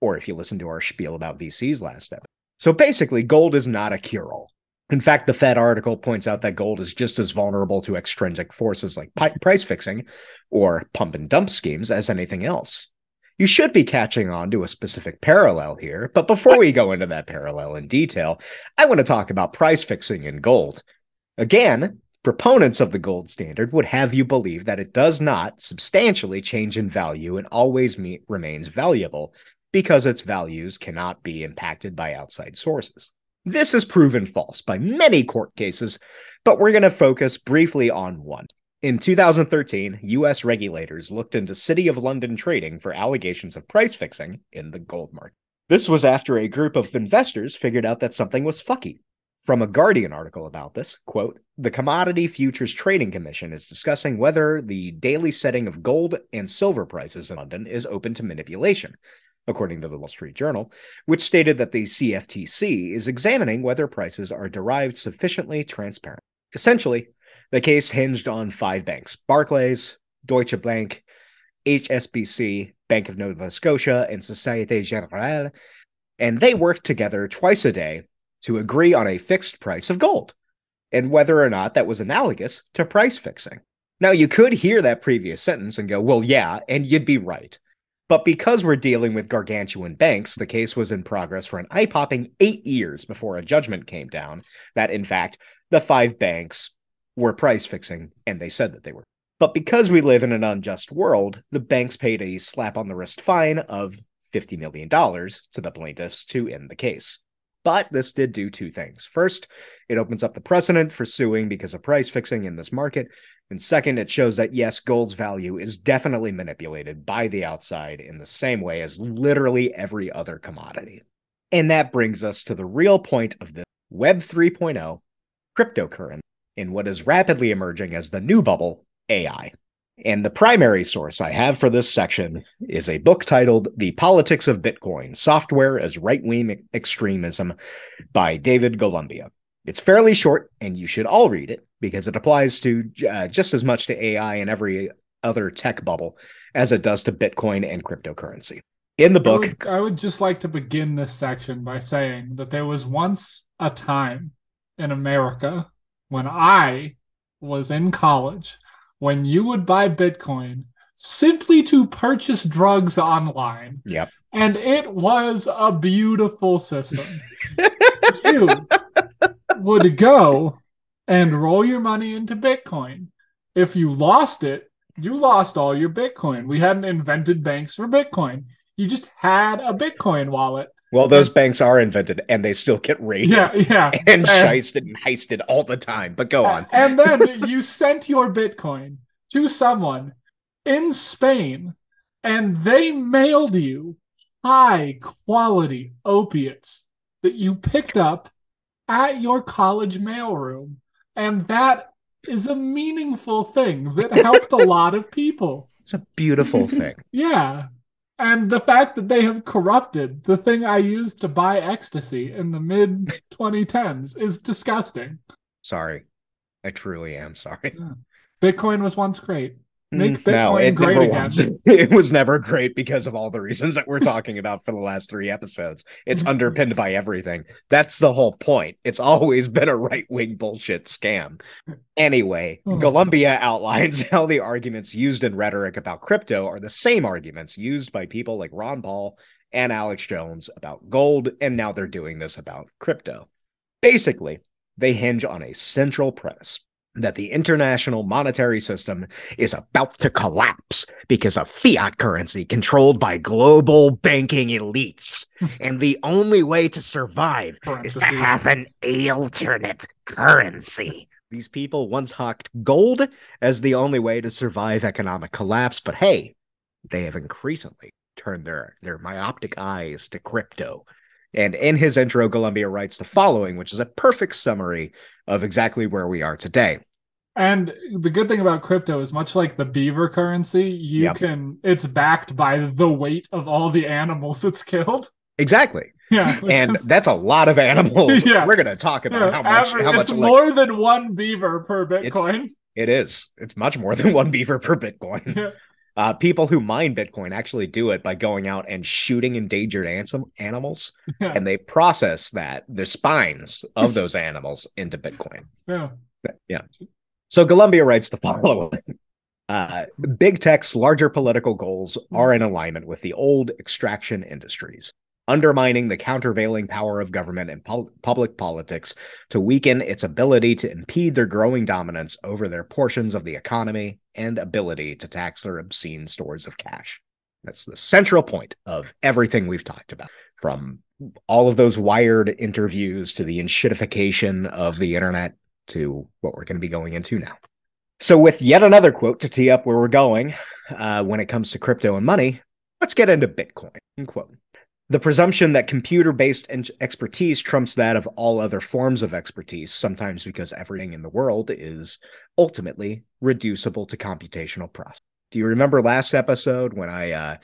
or if you listen to our spiel about VCs last episode. So basically, gold is not a cure-all. In fact, the Fed article points out that gold is just as vulnerable to extrinsic forces like price fixing or pump and dump schemes as anything else. You should be catching on to a specific parallel here, but before we go into that parallel in detail, I want to talk about price fixing in gold. Again, proponents of the gold standard would have you believe that it does not substantially change in value and always remains valuable because its values cannot be impacted by outside sources. This is proven false by many court cases, but we're going to focus briefly on one. In 2013, US regulators looked into City of London trading for allegations of price fixing in the gold market. This was after a group of investors figured out that something was fucky. From a Guardian article about this, quote, the Commodity Futures Trading Commission is discussing whether the daily setting of gold and silver prices in London is open to manipulation, according to the Wall Street Journal, which stated that the CFTC is examining whether prices are derived sufficiently transparent. Essentially, the case hinged on five banks Barclays, Deutsche Bank, HSBC, Bank of Nova Scotia, and Societe Generale, and they worked together twice a day to agree on a fixed price of gold and whether or not that was analogous to price fixing. Now, you could hear that previous sentence and go, well, yeah, and you'd be right. But because we're dealing with gargantuan banks, the case was in progress for an eye popping eight years before a judgment came down that, in fact, the five banks were price fixing, and they said that they were. But because we live in an unjust world, the banks paid a slap on the wrist fine of $50 million to the plaintiffs to end the case. But this did do two things. First, it opens up the precedent for suing because of price fixing in this market. And second, it shows that yes, gold's value is definitely manipulated by the outside in the same way as literally every other commodity. And that brings us to the real point of this Web 3.0 cryptocurrency in what is rapidly emerging as the new bubble, AI. And the primary source I have for this section is a book titled The Politics of Bitcoin Software as Right Wing Extremism by David Golumbia. It's fairly short, and you should all read it because it applies to uh, just as much to AI and every other tech bubble as it does to Bitcoin and cryptocurrency. In the book, I would, I would just like to begin this section by saying that there was once a time in America when I was in college, when you would buy Bitcoin simply to purchase drugs online. Yep. And it was a beautiful system. you <laughs> would go and roll your money into Bitcoin. If you lost it, you lost all your Bitcoin. We hadn't invented banks for Bitcoin. You just had a Bitcoin wallet well, those banks are invented and they still get raided. Yeah, yeah. <laughs> And, and shysted and heisted all the time. But go on. And then <laughs> you sent your Bitcoin to someone in Spain and they mailed you high quality opiates that you picked up at your college mailroom. And that is a meaningful thing that helped a lot of people. <laughs> It's a beautiful thing. yeah. And the fact that they have corrupted the thing I used to buy ecstasy in the mid 2010s is disgusting. Sorry. I truly am sorry. Bitcoin was once great. Make Bitcoin no, it great again. Was. <laughs> It was never great because of all the reasons that we're talking about for the last three episodes. It's mm-hmm. underpinned by everything. That's the whole point. It's always been a right wing bullshit scam. Anyway, oh. Golumbia outlines <laughs> how the arguments used in rhetoric about crypto are the same arguments used by people like Ron Paul and Alex Jones about gold, and now they're doing this about crypto. Basically, they hinge on a central premise that the international monetary system is about to collapse because of fiat currency controlled by global banking elites. <laughs> and the only way to survive is to have an alternate currency. These people once hawked gold as the only way to survive economic collapse, but hey, they have increasingly turned their, their myopic eyes to crypto. And in his intro, Golumbia writes the following, which is a perfect summary of exactly where we are today. And the good thing about crypto is much like the beaver currency, you yep. can it's backed by the weight of all the animals it's killed. Exactly. Yeah. <laughs> And is... that's a lot of animals. <laughs> Yeah. We're gonna talk about yeah, how much average, how much it's like... more than one beaver per Bitcoin. It is. It's much more than one beaver per Bitcoin. <laughs> Yeah. Uh, people who mine Bitcoin actually do it by going out and shooting endangered anim- animals, <laughs> and they process that the spines of <laughs> those animals into Bitcoin. Yeah, yeah. So Golumbia writes the following: uh, Big tech's larger political goals are in alignment with the old extraction industries undermining the countervailing power of government and pol- public politics to weaken its ability to impede their growing dominance over their portions of the economy and ability to tax their obscene stores of cash. That's the central point of everything we've talked about, from all of those wired interviews to the enshittification of the internet to what we're going to be going into now. So, with yet another quote to tee up where we're going uh, when it comes to crypto and money, let's get into Bitcoin. Quote. The presumption that computer based expertise trumps that of all other forms of expertise, sometimes because everything in the world is ultimately reducible to computational process. Do you remember last episode when I uh,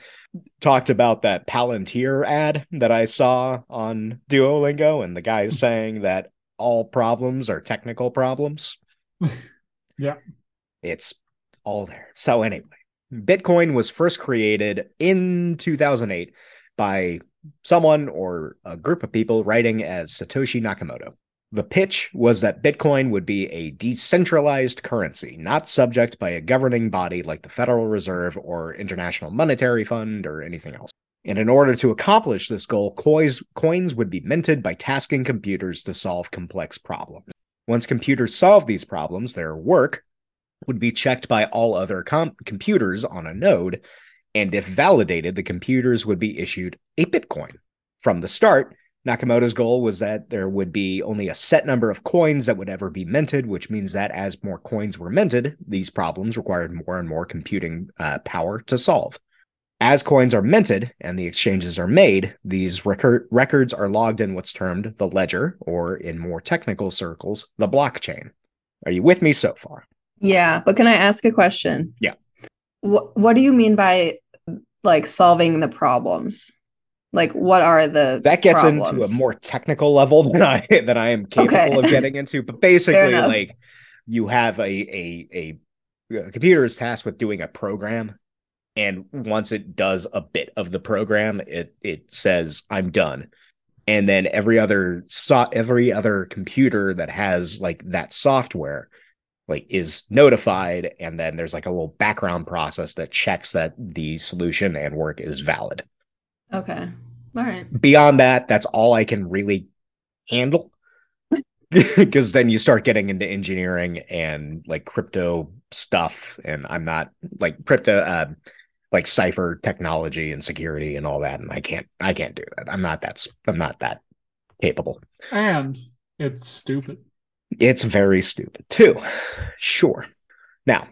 talked about that Palantir ad that I saw on Duolingo and the guy is saying that all problems are technical problems? <laughs> yeah. It's all there. So, anyway, Bitcoin was first created in 2008 by someone or a group of people writing as Satoshi Nakamoto. The pitch was that Bitcoin would be a decentralized currency, not subject by a governing body like the Federal Reserve or International Monetary Fund or anything else. And in order to accomplish this goal, coins, coins would be minted by tasking computers to solve complex problems. Once computers solve these problems, their work would be checked by all other com- computers on a node and if validated, the computers would be issued a Bitcoin. From the start, Nakamoto's goal was that there would be only a set number of coins that would ever be minted, which means that as more coins were minted, these problems required more and more computing uh, power to solve. As coins are minted and the exchanges are made, these record- records are logged in what's termed the ledger, or in more technical circles, the blockchain. Are you with me so far? Yeah, but can I ask a question? Yeah. What What do you mean by like solving the problems? Like, what are the that gets problems? into a more technical level <laughs> than I than I am capable okay. of getting into. But <laughs> basically, like you have a, a a a computer is tasked with doing a program, and once it does a bit of the program, it it says I'm done and then every other so every other computer that has like that software like is notified and then there's like a little background process that checks that the solution and work is valid. Okay. All right. Beyond that that's all i can really handle. <laughs> Because then you start getting into engineering and like crypto stuff and i'm not like crypto uh, like cipher technology and security and all that and i can't i can't do that. I'm not that i'm not that capable. And it's stupid it's very stupid too. Sure. Now,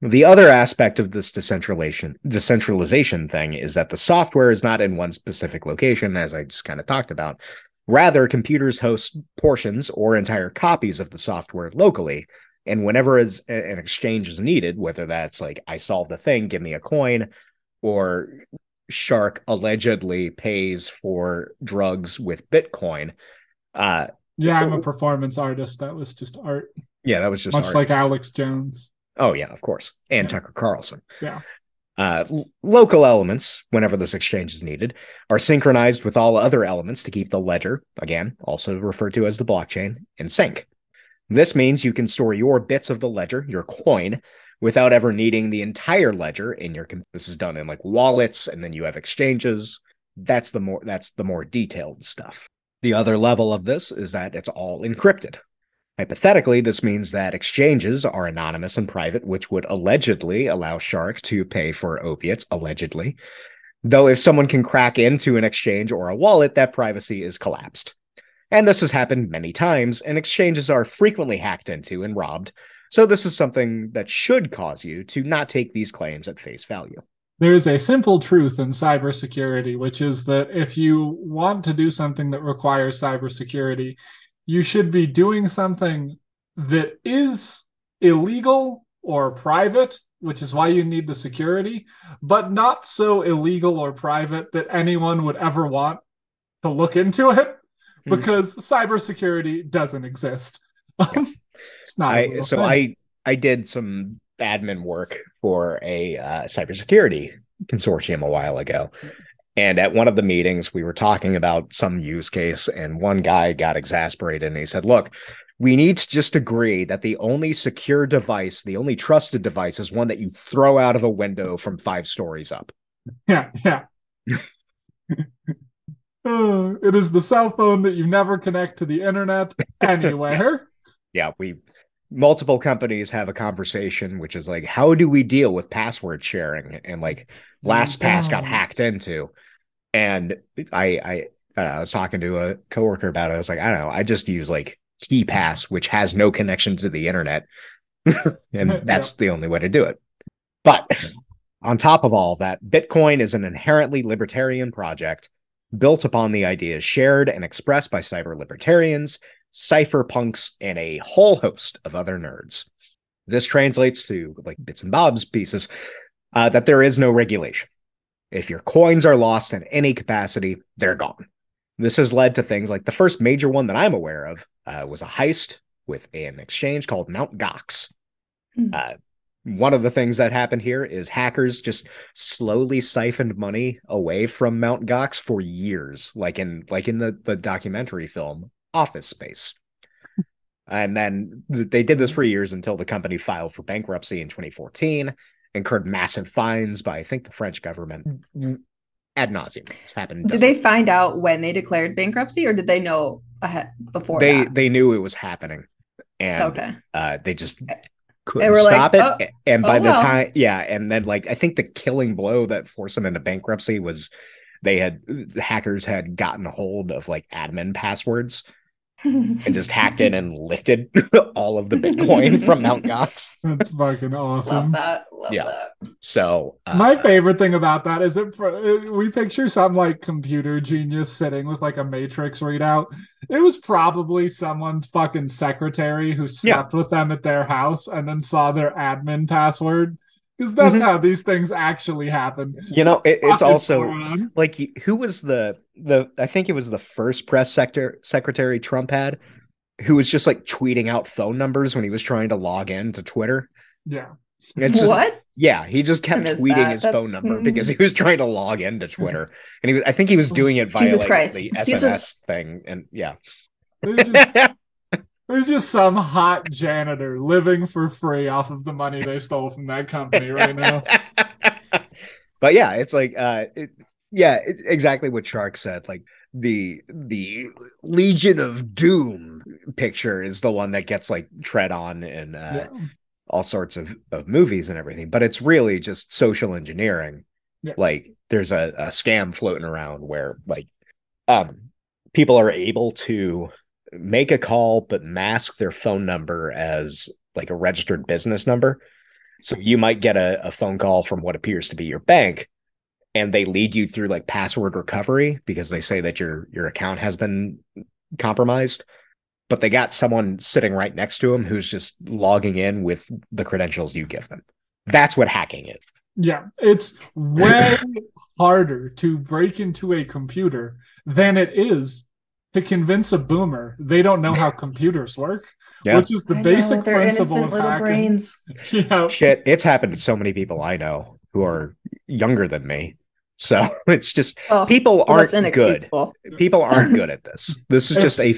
the other aspect of this decentralization decentralization thing is that the software is not in one specific location, as I just kind of talked about. Rather, computers host portions or entire copies of the software locally. And whenever is, an exchange is needed, whether that's like I solved the thing, give me a coin, or Shark allegedly pays for drugs with Bitcoin, uh, yeah, I'm a performance artist. That was just art. Yeah, that was just much art. like Alex Jones. Oh yeah, of course, and yeah. Tucker Carlson. Yeah. Uh, local elements, whenever this exchange is needed, are synchronized with all other elements to keep the ledger, again, also referred to as the blockchain, in sync. This means you can store your bits of the ledger, your coin, without ever needing the entire ledger in your. This is done in like wallets, and then you have exchanges. That's the more that's the more detailed stuff. The other level of this is that it's all encrypted. Hypothetically, this means that exchanges are anonymous and private, which would allegedly allow Shark to pay for opiates, allegedly. Though, if someone can crack into an exchange or a wallet, that privacy is collapsed. And this has happened many times, and exchanges are frequently hacked into and robbed. So, this is something that should cause you to not take these claims at face value. There is a simple truth in cybersecurity, which is that if you want to do something that requires cybersecurity, you should be doing something that is illegal or private, which is why you need the security, but not so illegal or private that anyone would ever want to look into it hmm. because cybersecurity doesn't exist. <laughs> It's not. I, so thing. I I did some admin work for a uh, cybersecurity consortium a while ago, and at one of the meetings, we were talking about some use case, and one guy got exasperated and he said, Look, we need to just agree that the only secure device, the only trusted device, is one that you throw out of a window from five stories up. Yeah, yeah. <laughs> uh, it is the cell phone that you never connect to the internet <laughs> anywhere. yeah, we multiple companies have a conversation which is like how do we deal with password sharing? And like LastPass got hacked into. And I I, uh, I was talking to a coworker about it. I was like I don't know. I just use like KeePass which has no connection to the internet. <laughs> And <laughs> that's the only way to do it. But on top of all of that Bitcoin is an inherently libertarian project built upon the ideas shared and expressed by cyber libertarians cypherpunks, and a whole host of other nerds. This translates to like bits and bobs pieces uh, that there is no regulation. If your coins are lost in any capacity, they're gone. This has led to things like the first major one that I'm aware of uh, was a heist with an exchange called Mount Gox. Mm. Uh, one of the things that happened here is hackers just slowly siphoned money away from Mount Gox for years, like in like in the the documentary film office space. and then they did this for years until the company filed for bankruptcy in 2014, incurred massive fines by, I think, the French government ad nauseum. It's happened. Did they find out when they declared bankruptcy, or did they know ahead before? They that? they knew it was happening, and okay. uh, they just couldn't stop like, it. Oh, and by oh, the well. time, yeah, and then like I think the killing blow that forced them into bankruptcy was they had hackers had gotten a hold of like admin passwords and just hacked in and lifted <laughs> all of the Bitcoin <laughs> from Mount Gox. That's fucking awesome. Love that. Love yeah. That. So uh, my favorite thing about that is it we picture some like computer genius sitting with like a matrix readout. It was probably someone's fucking secretary who slept yeah. with them at their house and then saw their admin password because that's mm-hmm. how these things actually happen. You know, it, it's also like who was the the I think it was the first press sector secretary Trump had, who was just like tweeting out phone numbers when he was trying to log in to Twitter. Yeah. It's just, what? Yeah, he just kept tweeting that. his That's... phone number mm-hmm. because he was trying to log into Twitter, and he was, I think he was doing it via like, the SMS thing, and yeah. <laughs> There's just some hot janitor living for free off of the money they stole from that company right now. <laughs> but yeah, it's like uh it, yeah, it, exactly what Shark said. Like the the Legion of Doom picture is the one that gets like tread on in uh, yeah. all sorts of, of movies and everything, but it's really just social engineering. Yeah. Like there's a, a scam floating around where like um people are able to make a call but mask their phone number as like a registered business number. So you might get a, a phone call from what appears to be your bank and they lead you through like password recovery because they say that your your account has been compromised. But they got someone sitting right next to them who's just logging in with the credentials you give them. That's what hacking is. Yeah it's <laughs> way harder to break into a computer than it is to convince a boomer they don't know how <laughs> computers work. Yeah. Which is the I basic know, they're innocent little hacking. brains. <laughs> yeah. Shit, it's happened to so many people I know who are younger than me. So <laughs> it's just oh, people aren't good. People aren't good at this. This is just a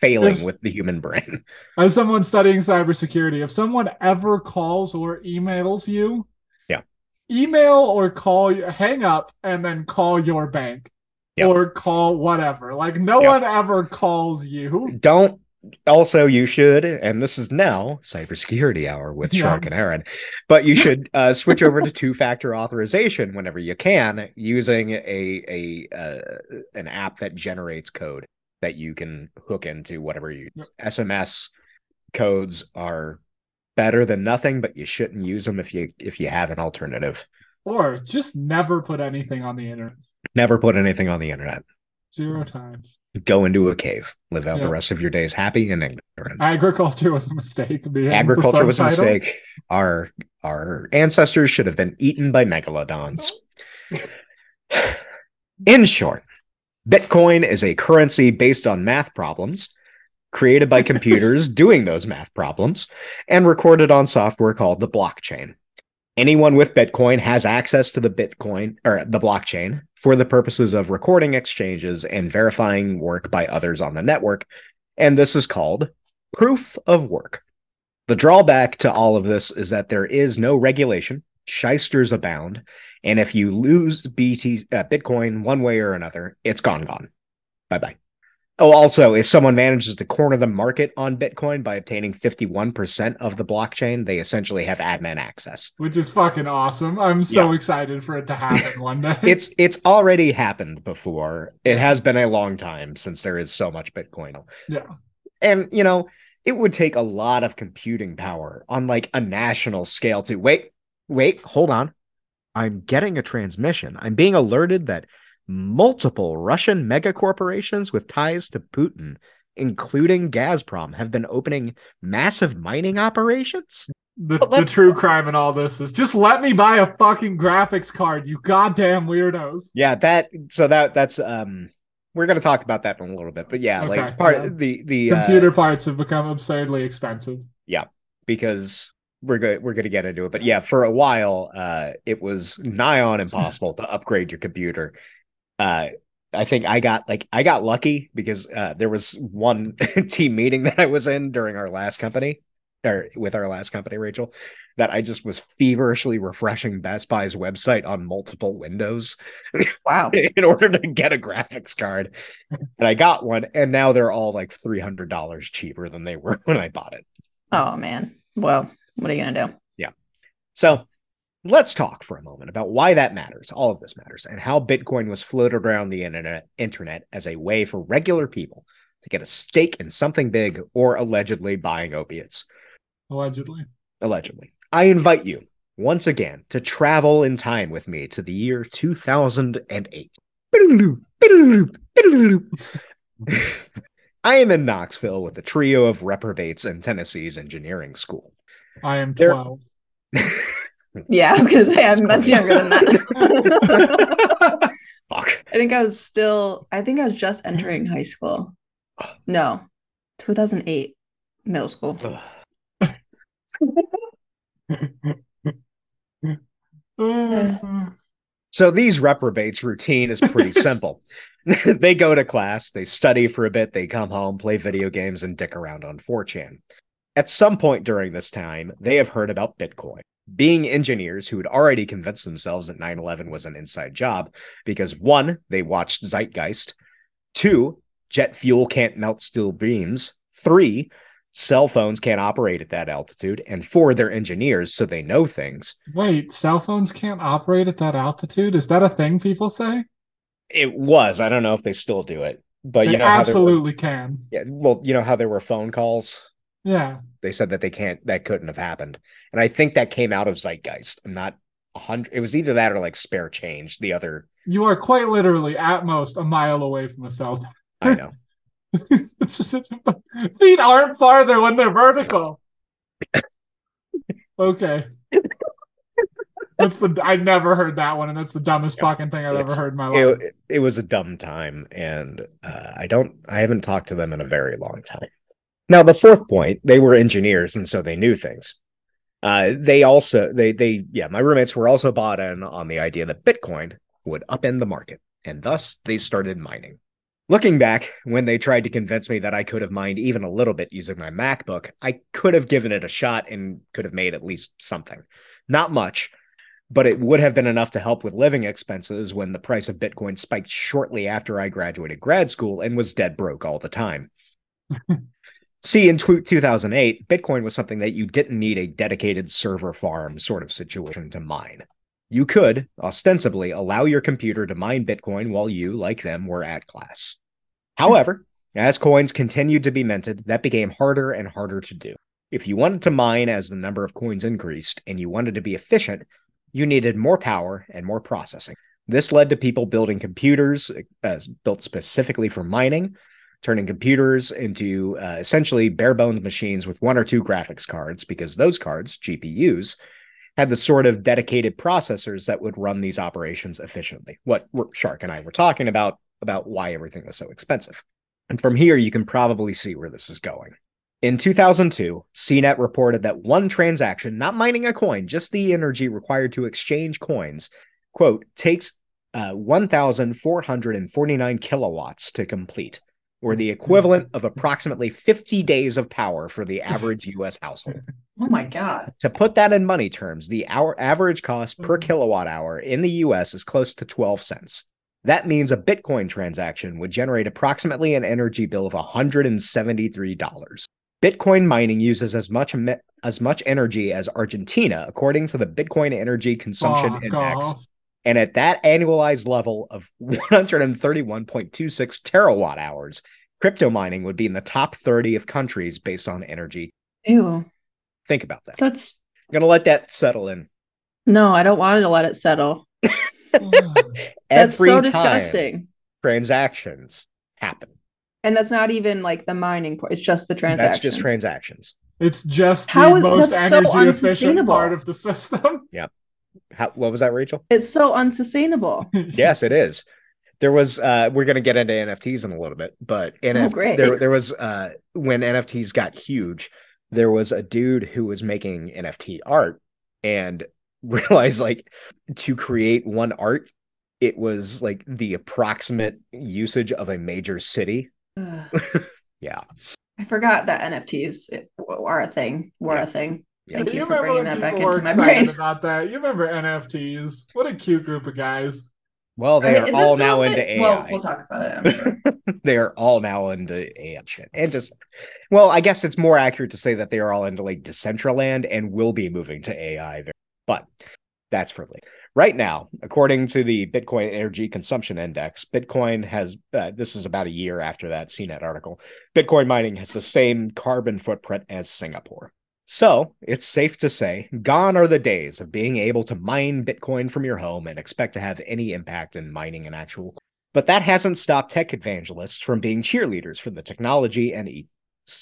failing with the human brain. As someone studying cybersecurity, if someone ever calls or emails you, yeah, email or call you, hang up and then call your bank yep. or call whatever. Like no yep. one ever calls you. Don't also you should and this is now cybersecurity hour with yeah. shark and aaron but you should uh, switch over to two-factor authorization whenever you can using a a uh, an app that generates code that you can hook into whatever you yep. sms codes are better than nothing but you shouldn't use them if you if you have an alternative or just never put anything on the internet never put anything on the internet Zero times. Go into a cave. Live out yeah. the rest of your days happy and ignorant. Agriculture was a mistake. Agriculture was a mistake. Our our ancestors should have been eaten by megalodons. <sighs> In short, Bitcoin is a currency based on math problems created by <laughs> computers doing those math problems and recorded on software called the blockchain. Anyone with Bitcoin has access to the Bitcoin or the blockchain for the purposes of recording exchanges and verifying work by others on the network. And this is called proof of work. The drawback to all of this is that there is no regulation, shysters abound, and if you lose BT uh, Bitcoin one way or another, it's gone gone. Bye bye. Oh, also, if someone manages to corner the market on Bitcoin by obtaining 51% of the blockchain, they essentially have admin access. Which is fucking awesome. I'm so yeah. excited for it to happen <laughs> one day. it's it's already happened before. It has been a long time since there is so much Bitcoin. Yeah. And you know, it would take a lot of computing power on like a national scale to wait, wait, hold on. I'm getting a transmission. I'm being alerted that multiple Russian megacorporations with ties to Putin, including Gazprom, have been opening massive mining operations. The, the true crime in all this is just let me buy a fucking graphics card, you goddamn weirdos. Yeah, that so that that's um we're gonna talk about that in a little bit, but yeah, okay, like part yeah. the the computer uh, parts have become absurdly expensive. Yeah, because we're good we're gonna get into it, but yeah, for a while, uh, it was nigh on impossible to upgrade your computer uh, I think I got like I got lucky because uh, there was one <laughs> team meeting that I was in during our last company or with our last company, Rachel, that I just was feverishly refreshing Best Buy's website on multiple windows. <laughs> Wow. in order to get a graphics card. And I got one, and now they're all like $300 cheaper than they were <laughs> when I bought it. Oh, man. Well, what are you going to do? Yeah. So Let's talk for a moment about why that matters. All of this matters and how Bitcoin was floated around the internet, internet as a way for regular people to get a stake in something big or allegedly buying opiates. Allegedly. Allegedly. I invite you once again to travel in time with me to the year 2008. <laughs> I am in Knoxville with a trio of reprobates in Tennessee's engineering school. I am 12. <laughs> Yeah, I was gonna say I'm much younger than that. <laughs> Fuck. I think I was still. I think I was just entering high school. No, 2008, middle school. so these reprobates routine is pretty <laughs> simple. <laughs> they go to class, they study for a bit, they come home, play video games, and dick around on 4chan. At some point during this time, they have heard about Bitcoin being engineers who had already convinced themselves that 9 11 was an inside job because one, they watched Zeitgeist, two, jet fuel can't melt steel beams, three, cell phones can't operate at that altitude, and four, they're engineers, so they know things. Wait, cell phones can't operate at that altitude? Is that a thing people say? It was. I don't know if they still do it, but they you know, absolutely were, can. Yeah, well, you know how there were phone calls yeah. They said that they can't that couldn't have happened. And I think that came out of Zeitgeist. I'm not a hundred it was either that or like spare change, the other You are quite literally at most a mile away from a cell tower. I know. <laughs> feet aren't farther when they're vertical. <laughs> okay. that's the I never heard that one, and that's the dumbest fucking thing I've ever heard in my life. It, it was a dumb time, and uh, I don't, I haven't talked to them in a very long time. Now, the fourth point, they were engineers, and so they knew things. Uh, they also, they, they, yeah, my roommates were also bought in on the idea that Bitcoin would upend the market, and thus they started mining. Looking back, when they tried to convince me that I could have mined even a little bit using my MacBook, I could have given it a shot and could have made at least something. Not much, but it would have been enough to help with living expenses when the price of Bitcoin spiked shortly after I graduated grad school and was dead broke all the time. <laughs> See, in t- 2008, Bitcoin was something that you didn't need a dedicated server farm sort of situation to mine. You could, ostensibly, allow your computer to mine Bitcoin while you, like them, were at class. However, as coins continued to be minted, that became harder and harder to do. If you wanted to mine as the number of coins increased and you wanted to be efficient, you needed more power and more processing. This led to people building computers uh, built specifically for mining, turning computers into uh, essentially bare bones machines with one or two graphics cards, because those cards, GPUs, had the sort of dedicated processors that would run these operations efficiently. What Shark and I were talking about, about why everything was so expensive. And from here, you can probably see where this is going. In 2002, CNET reported that one transaction, not mining a coin, just the energy required to exchange coins, quote, takes uh, 1,449 kilowatts to complete, or the equivalent of approximately 50 days of power for the average <laughs> US household. Oh my God. To put that in money terms, the hour average cost per mm-hmm. kilowatt hour in the US is close to 12 cents. That means a Bitcoin transaction would generate approximately an energy bill of $173. Bitcoin mining uses as much as much energy as Argentina, according to the Bitcoin Energy Consumption oh, Index. And at that annualized level of <laughs> 131.26 terawatt hours, crypto mining would be in the top 30 of countries based on energy. Ew. Think about that. That's I'm gonna let that settle in. No, I don't want to let it settle. <laughs> <laughs> that's so disgusting. Transactions happen. And that's not even like the mining part. It's just the transactions. That's just transactions. It's just How the most energy so efficient part of the system. Yep. How, what was that, Rachel? It's so unsustainable. <laughs> <laughs> yes, it is. There was uh we're gonna get into NFTs in a little bit, but NFT, oh, there there was uh when NFTs got huge, there was a dude who was making NFT art and <laughs> realized like to create one art, it was like the approximate usage of a major city. yeah. I forgot that NFTs are a thing. Were yeah. a thing. Yeah. Thank you, you for bringing that back into my brain. About that, you remember NFTs? What a cute group of guys. Well, they I mean, are all now into AI. Well, we'll talk about it. I'm <laughs> sure. they are all now into AI shit, and just well, I guess it's more accurate to say that they are all into like Decentraland and will be moving to AI. But that's for later. Right now, according to the Bitcoin Energy Consumption Index, Bitcoin has uh, this is about a year after that CNET article. Bitcoin mining has the same carbon footprint as Singapore. So it's safe to say, gone are the days of being able to mine Bitcoin from your home and expect to have any impact in mining an actual. But that hasn't stopped tech evangelists from being cheerleaders for the technology and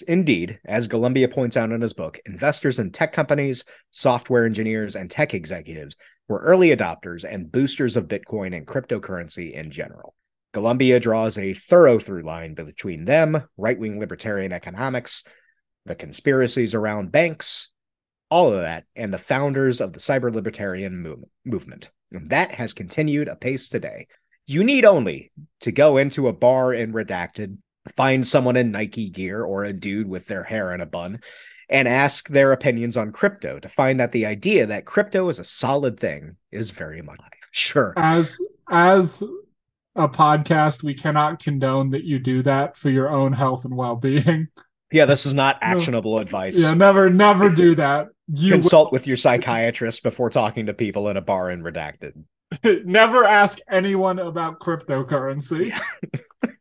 Indeed, as Golumbia points out in his book, investors in tech companies, software engineers, and tech executives were early adopters and boosters of Bitcoin and cryptocurrency in general. Golumbia draws a thorough through line between them, right wing libertarian economics, the conspiracies around banks, all of that, and the founders of the cyber libertarian move- movement. And that has continued apace today. You need only to go into a bar in Redacted, find someone in Nike gear or a dude with their hair in a bun, and ask their opinions on crypto to find that the idea that crypto is a solid thing is very much alive. sure. As as a podcast, we cannot condone that you do that for your own health and well being. <laughs> Yeah, this is not actionable no. advice. Yeah, never, never do that. You consult will. with your psychiatrist before talking to people in a bar in redacted. <laughs> never ask anyone about cryptocurrency. <laughs>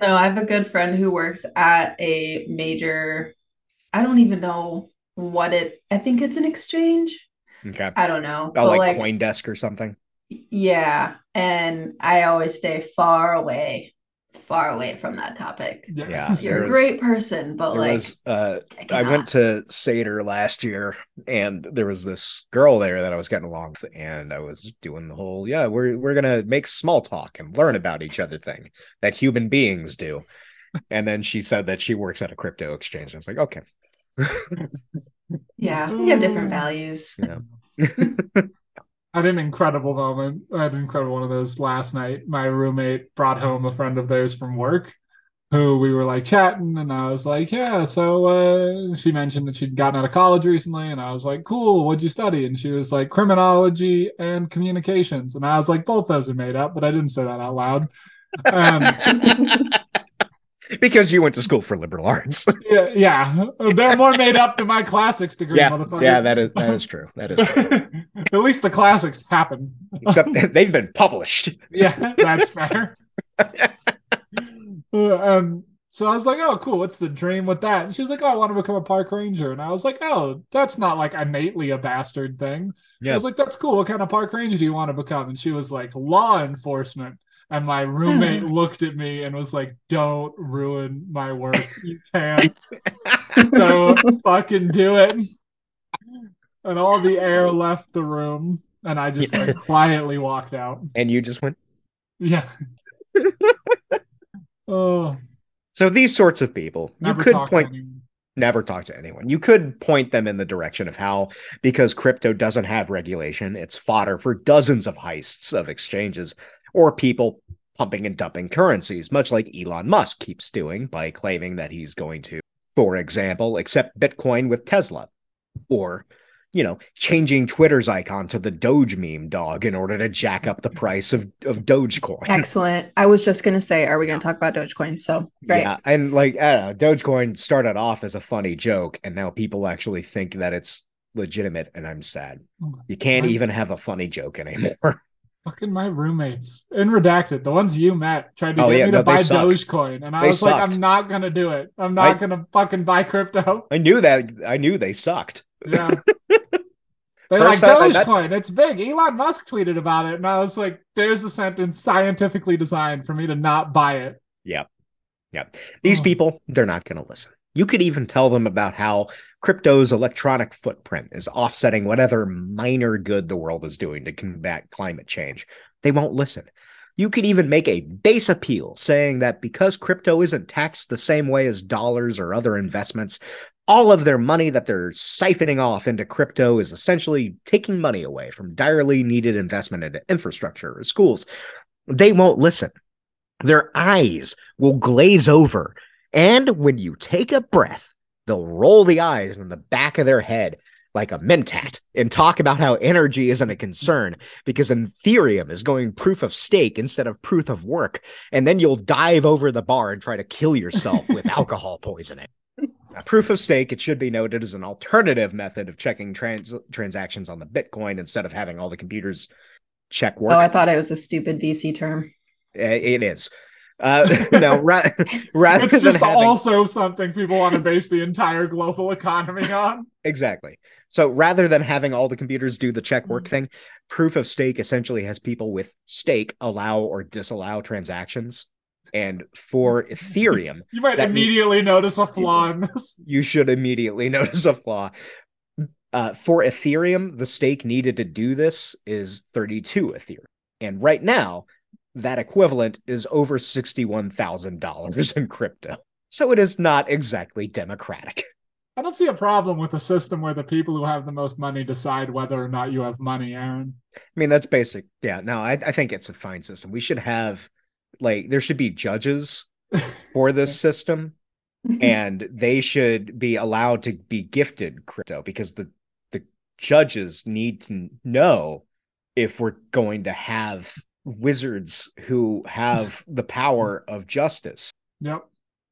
no, I have a good friend who works at a major I don't even know what it I think it's an exchange. Okay. I don't know. Oh, like, like CoinDesk or something. Yeah. And I always stay far away far away from that topic. Yeah, you're a great person, but like, was, uh, I, I, went to Seder last year, and there was this girl there that I was getting along with, and I was doing the whole yeah, we're we're gonna make small talk and learn about each other thing that human beings do. And then she said that she works at a crypto exchange. I was like, okay. <laughs> yeah, we have different values. Yeah. <laughs> <laughs> Had an incredible moment. I had an incredible one of those last night. My roommate brought home a friend of theirs from work who we were like chatting and I was like, yeah, so uh, she mentioned that she'd gotten out of college recently and I was like, cool, what'd you study? And she was like criminology and communications. And I was like, both those are made up, but I didn't say that out loud. Um, <laughs> because you went to school for liberal arts. <laughs> yeah, yeah, they're more made up than my classics degree, yeah, motherfucker. Yeah, that is that is true. That is true. <laughs> At least the classics happen. Except <laughs> they've been published. yeah, that's fair. um, so I was like, "Oh, cool. What's the dream with that?" And she's like, "Oh, I want to become a park ranger." And I was like, "Oh, that's not like innately a bastard thing." Yeah. I was like, "That's cool. What kind of park ranger do you want to become?" And she was like, "Law enforcement." And my roommate <laughs> looked at me and was like, "Don't ruin my work. You <laughs> can't. Don't fucking do it." And all the air left the room, and I just like quietly walked out. And you just went, "Yeah." <laughs> oh. So these sorts of people, Never you could point never talk to anyone. You could point them in the direction of how, because crypto doesn't have regulation, it's fodder for dozens of heists of exchanges or people pumping and dumping currencies, much like Elon Musk keeps doing by claiming that he's going to, for example, accept Bitcoin with Tesla, or, you know, changing Twitter's icon to the Doge meme dog in order to jack up the price of, of Dogecoin. Excellent. I was just going to say, are we going to talk about Dogecoin? So, great. Yeah. And like, I don't know, Dogecoin started off as a funny joke, and now people actually think that it's legitimate, and I'm sad. Oh, you can't even have a funny joke anymore. <laughs> Fucking my roommates in redacted, the ones you met, tried to oh, get yeah, me to no, buy suck. Dogecoin, and I they was sucked. like, I'm not gonna do it. I'm not I, gonna fucking buy crypto. <laughs> I knew that. I knew they sucked. Yeah. <laughs> They like Dogecoin. It's big. Elon Musk tweeted about it, and I was like, "There's a sentence scientifically designed for me to not buy it." Yep, yep. These oh. people, they're not going to listen. You could even tell them about how crypto's electronic footprint is offsetting whatever minor good the world is doing to combat climate change. They won't listen. You could even make a base appeal saying that because crypto isn't taxed the same way as dollars or other investments, all of their money that they're siphoning off into crypto is essentially taking money away from direly needed investment into infrastructure or schools. They won't listen. Their eyes will glaze over. And when you take a breath, they'll roll the eyes in the back of their head like a mentat and talk about how energy isn't a concern because Ethereum is going proof of stake instead of proof of work. And then you'll dive over the bar and try to kill yourself <laughs> with alcohol poisoning. Now, proof of stake, it should be noted, is an alternative method of checking trans- transactions on the Bitcoin instead of having all the computers check work. Oh, I thought it was a stupid VC term. It is. Uh, <laughs> no, ra- <laughs> rather it's just having... also something people want to base the entire global economy on. <laughs> Exactly. So rather than having all the computers do the check work mm-hmm. thing, proof of stake essentially has people with stake allow or disallow transactions. And for Ethereum, you might immediately notice a flaw in this. You should immediately notice a flaw. Uh, for Ethereum, the stake needed to do this is 32 Ethereum. And right now, that equivalent is over $61,000 in crypto. So it is not exactly democratic. I don't see a problem with a system where the people who have the most money decide whether or not you have money, Aaron. I mean, that's basic. Yeah, no, I, I think it's a fine system. We should have, like, there should be judges <laughs> for this system, <laughs> and they should be allowed to be gifted crypto because the the judges need to know if we're going to have wizards who have <laughs> the power of justice. Yep.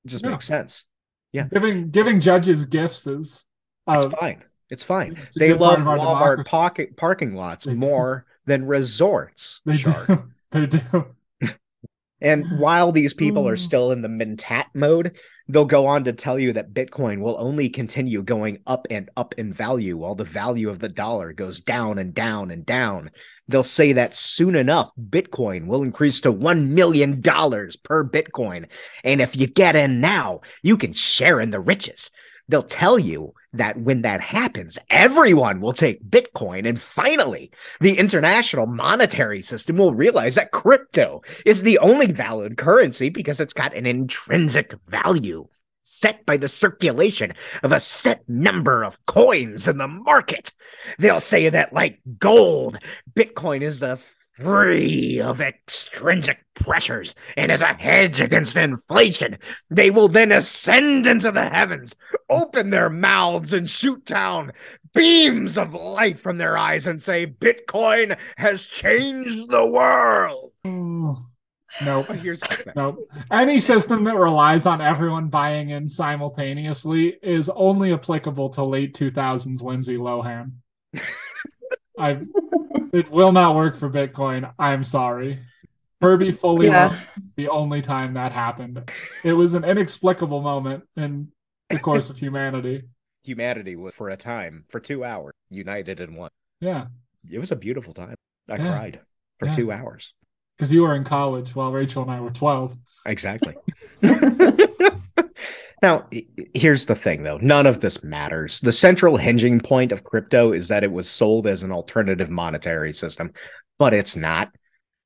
It just yeah. makes sense. Yeah. Giving giving judges gifts is uh, it's fine. It's fine. It's they love Walmart pocket parking lots they more do. than resorts. They Shark. do. They do. <laughs> <laughs> And while these people are still in the mentat mode, they'll go on to tell you that Bitcoin will only continue going up and up in value while the value of the dollar goes down and down and down. They'll say that soon enough, Bitcoin will increase to $1 million per Bitcoin. And if you get in now, you can share in the riches. They'll tell you that when that happens, everyone will take Bitcoin. And finally, the international monetary system will realize that crypto is the only valid currency because it's got an intrinsic value set by the circulation of a set number of coins in the market. They'll say that, like gold, Bitcoin is the free of extrinsic pressures and as a hedge against inflation. They will then ascend into the heavens, open their mouths, and shoot down beams of light from their eyes and say, Bitcoin has changed the world. <sighs> Nope. Here's nope. Any system that relies on everyone buying in simultaneously is only applicable to late 2000s Lindsay Lohan. <laughs> I it will not work for Bitcoin. I'm sorry. Herbie fully yeah. the only time that happened. It was an inexplicable moment in the course of humanity. Humanity was for a time, for two hours, united in one. Yeah. It was a beautiful time. I yeah. cried for yeah. two hours. Because you were in college while Rachel and I were 12. Exactly. <laughs> Now, here's the thing though none of this matters. The central hinging point of crypto is that it was sold as an alternative monetary system, but it's not.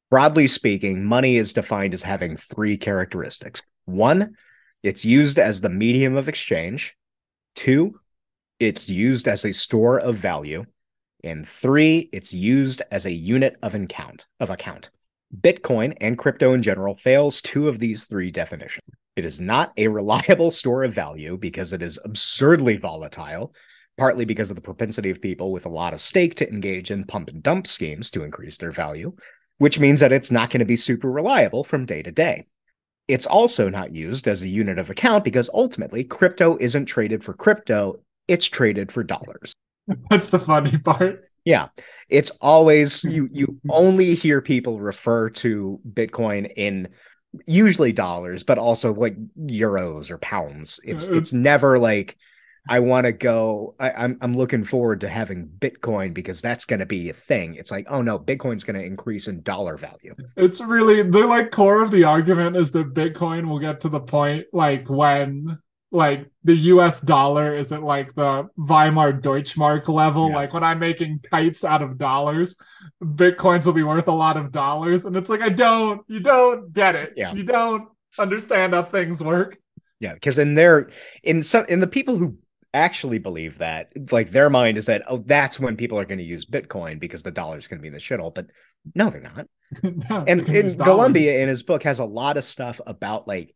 Broadly speaking, money is defined as having three characteristics one, it's used as the medium of exchange, two, it's used as a store of value, and three, it's used as a unit of account of account. Bitcoin and crypto in general fails two of these three definitions. It is not a reliable store of value because it is absurdly volatile, partly because of the propensity of people with a lot of stake to engage in pump and dump schemes to increase their value, which means that it's not going to be super reliable from day to day. It's also not used as a unit of account because ultimately crypto isn't traded for crypto, it's traded for dollars. <laughs> That's the funny part. Yeah. It's always hmm. you you only hear people refer to Bitcoin in usually dollars, but also like euros or pounds. Uh, it's it's, it's never like I want to go. I, am I'm, I'm looking forward to having Bitcoin because that's going to be a thing. It's like, oh no, Bitcoin's going to increase in dollar value. It's really the like core of the argument is that Bitcoin will get to the point like when like the US dollar isn't like the Weimar Deutschmark level. Yeah. Like when I'm making kites out of dollars, bitcoins will be worth a lot of dollars. And it's like, I don't, you don't get it. Yeah. You don't understand how things work. Yeah. Because in their, in some, in the people who actually believe that, like their mind is that, oh, that's when people are going to use Bitcoin because the dollar is going to be in the shittle. But no, they're not. <laughs> no, and in Golumbia in his book has a lot of stuff about like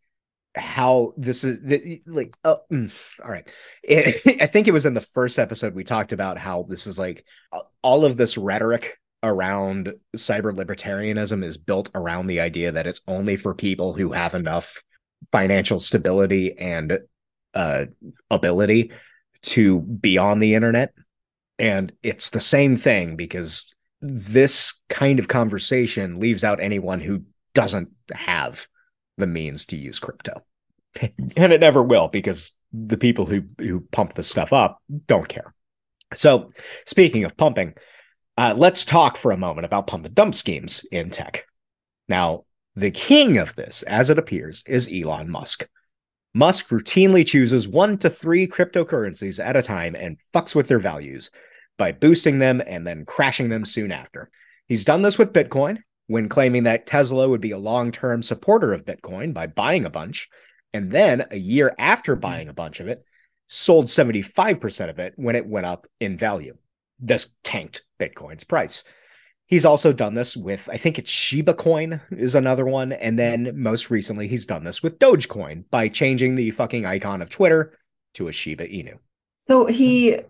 how this is like oh, mm, all right. It, <laughs> i think it was in the first episode we talked about how this is like all of this rhetoric around cyber libertarianism is built around the idea that it's only for people who have enough financial stability and uh, ability to be on the internet. And it's the same thing because this kind of conversation leaves out anyone who doesn't have the means to use crypto. and it never will because the people who who pump this stuff up don't care. So, speaking of pumping, uh, let's talk for a moment about pump and dump schemes in tech. Now, the king of this, as it appears, is Elon Musk. Musk routinely chooses one to three cryptocurrencies at a time and fucks with their values by boosting them and then crashing them soon after. He's done this with Bitcoin, when claiming that Tesla would be a long term supporter of Bitcoin by buying a bunch. And then a year after mm-hmm. buying a bunch of it, sold 75% of it when it went up in value. This tanked Bitcoin's price. He's also done this with, I think it's Shiba Coin is another one. And then most recently, he's done this with Dogecoin by changing the fucking icon of Twitter to a Shiba Inu. So he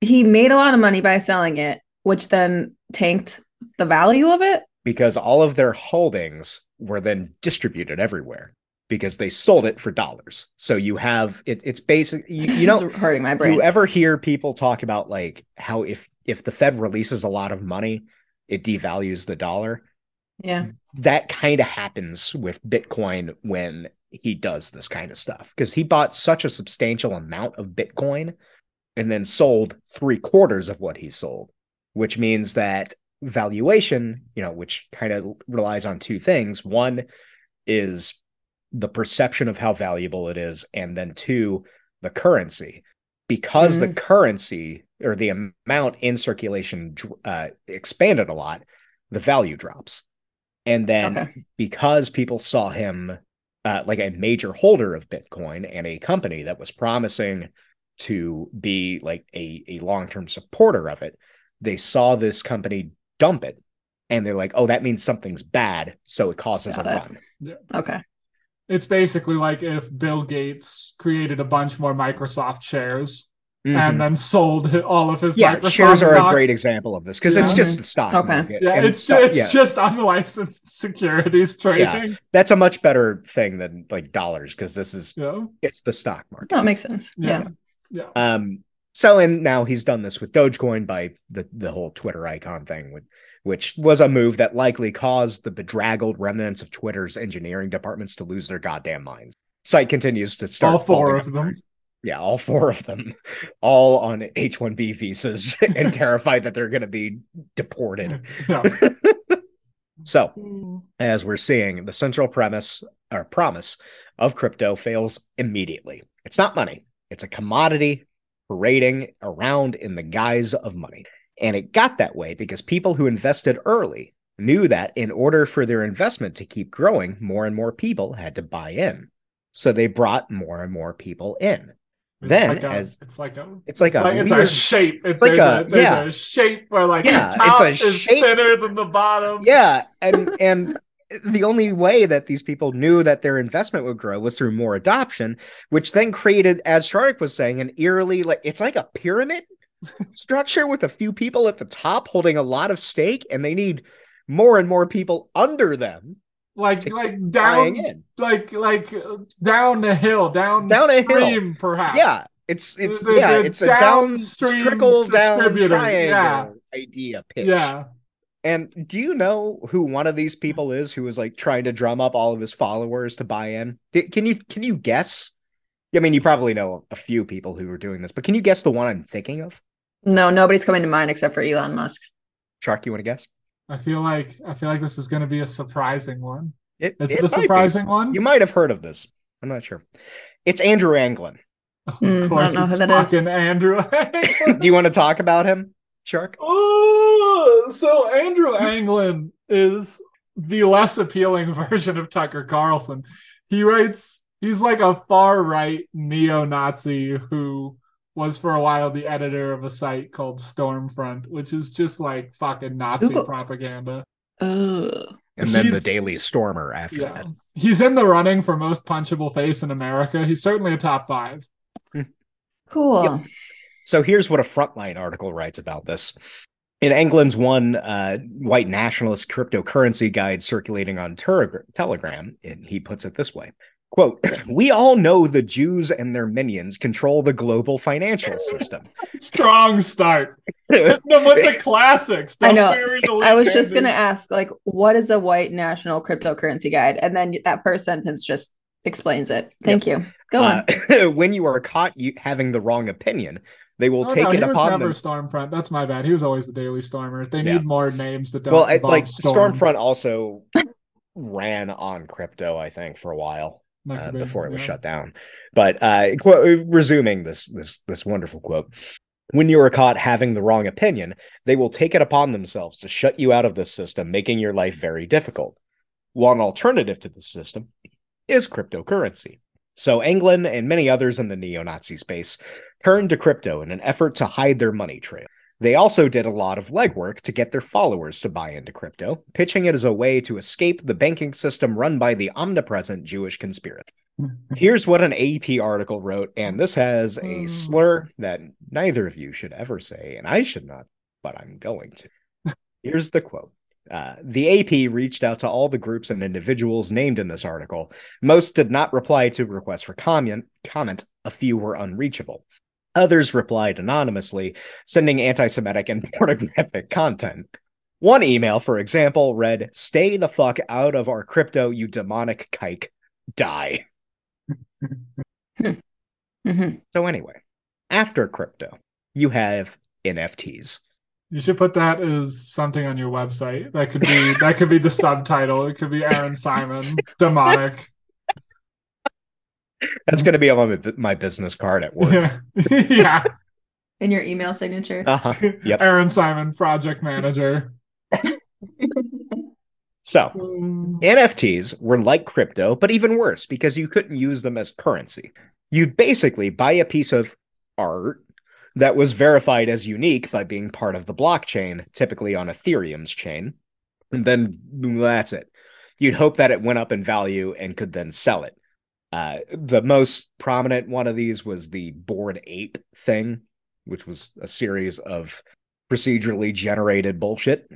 he made a lot of money by selling it, which then tanked the value of it because all of their holdings were then distributed everywhere because they sold it for dollars. So you have it, it's basic. You, you know, hurting my brain. Do you ever hear people talk about like how if if the Fed releases a lot of money, it devalues the dollar? Yeah. That kind of happens with Bitcoin when he does this kind of stuff because he bought such a substantial amount of Bitcoin and then sold three quarters of what he sold, which means that valuation, you know, which kind of relies on two things. One is the perception of how valuable it is, and then two, the currency. Because mm-hmm. the currency or the amount in circulation uh, expanded a lot, the value drops. And then okay. because people saw him uh, like a major holder of Bitcoin and a company that was promising to be like a, a long term supporter of it, they saw this company dump it and they're like, oh, that means something's bad. So it causes Got a it. run. Yeah. Okay. It's basically like if Bill Gates created a bunch more Microsoft shares Mm-hmm. and then sold all of his yeah Microsoft shares are stock. a great example of this because yeah. it's just the stock okay. market yeah and it's, it's yeah. just unlicensed <laughs> securities trading yeah. that's a much better thing than like dollars because this is yeah. it's the stock market that makes sense yeah. yeah um so and now he's done this with dogecoin by the the whole twitter icon thing with which was a move that likely caused the bedraggled remnants of twitter's engineering departments to lose their goddamn minds. Site continues to start all four of them? yeah, all four of them, <laughs> all on H 1B visas <laughs> and <laughs> terrified that they're going to be deported. so, hmm. as we're seeing, the central premise or promise of crypto fails immediately. It's not money, it's a commodity parading around in the guise of money. And it got that way because people who invested early knew that in order for their investment to keep growing, more and more people had to buy in. So they brought more and more people in. It's then like a, as it's like a it's like it's a like, it's weird, a shape. It's like a, a- there's yeah. a shape where like Yeah, the top it's a is shape- thinner than the bottom. yeah, and and the only way that these people knew that their investment would grow was through more adoption, which then created, as Shark was saying, an eerily like it's like a pyramid <laughs> structure with a few people at the top holding a lot of stake, and they need more and more people under them like like down like like uh, down the hill, down Down a hill. perhaps. Yeah, it's it's The- yeah, the it's a down downstream trickle down triangle idea pitch. yeah. And do you know who one of these people is who is like trying to drum up all of his followers to buy in? D- Can you can you guess? I mean, you probably know a few people who are doing this, but can you guess the one I'm thinking of? No, nobody's coming to mind except for Elon Musk. Shark, you want to guess? I feel like I feel like this is going to be a surprising one. It, Is it it, a might be. surprising one? You might have heard of this. I'm not sure. It's Andrew Anglin. of Mm, I don't know who it's that is. fucking Andrew. <laughs> Do you want to talk about him, Shark? oh, so Andrew Anglin is the less appealing <laughs> version of Tucker Carlson. He writes. He's like a far right neo-Nazi who was for a while the editor of a site called Stormfront, which is just like fucking Nazi Ooh. propaganda. Ugh. And then the Daily Stormer after Yeah. that. He's in the running for most punchable face in America. He's certainly a top five. Cool. Yep. So here's what a Frontline article writes about this. In Anglin's one uh, white nationalist cryptocurrency guide circulating on Ter- Telegram, and he puts it this way quote, We all know the Jews and their minions control the global financial system. <laughs> Strong start. Hit them with the classics. I Don't know. I was lead just gonna ask, like, what is a white national cryptocurrency guide? And then that first sentence just explains it. Thank you. Go on. Uh, <laughs> when you are caught you, having the wrong opinion, they will Oh, take no, it he was upon never them. Stormfront. That's my bad. He was always the Daily Stormer. They Yeah. need more names that don't. Well, I, like Storm. Stormfront also ran on crypto, I think, for a while. Uh, before it was yeah. shut down. But uh, quote, resuming this this this wonderful quote, when you are caught having the wrong opinion, they will take it upon themselves to shut you out of this system, making your life very difficult. One alternative to the system is cryptocurrency. So Anglin and many others in the neo-Nazi space turned to crypto in an effort to hide their money trail. They also did a lot of legwork to get their followers to buy into crypto, pitching it as a way to escape the banking system run by the omnipresent Jewish conspiracy. <laughs> Here's what an AP article wrote, and this has a Hmm. slur that neither of you should ever say, and I should not, but I'm going to. <laughs> Here's the quote. Uh, the AP reached out to all the groups and individuals named in this article. Most did not reply to requests for comment. Comment. A few were unreachable. Others replied anonymously, sending anti-Semitic and <laughs> pornographic content. One email, for example, read, Stay the fuck out of our crypto, you demonic kike. Die. <laughs> mm-hmm. So, anyway, after crypto, you have NFTs. You should put that as something on your website. That could be that could be the <laughs> subtitle. It could be Aaron Simon, demonic. That's going to be on my, my business card at work. Yeah. <laughs> yeah. In your email signature. Uh-huh. <laughs> Yep. Aaron Simon, project manager. so, NFTs were like crypto, but even worse because you couldn't use them as currency. You'd basically buy a piece of art that was verified as unique by being part of the blockchain, typically on Ethereum's chain. And then that's it. You'd hope that it went up in value and could then sell it. Uh, the most prominent one of these was the Bored Ape thing, which was a series of procedurally generated bullshit.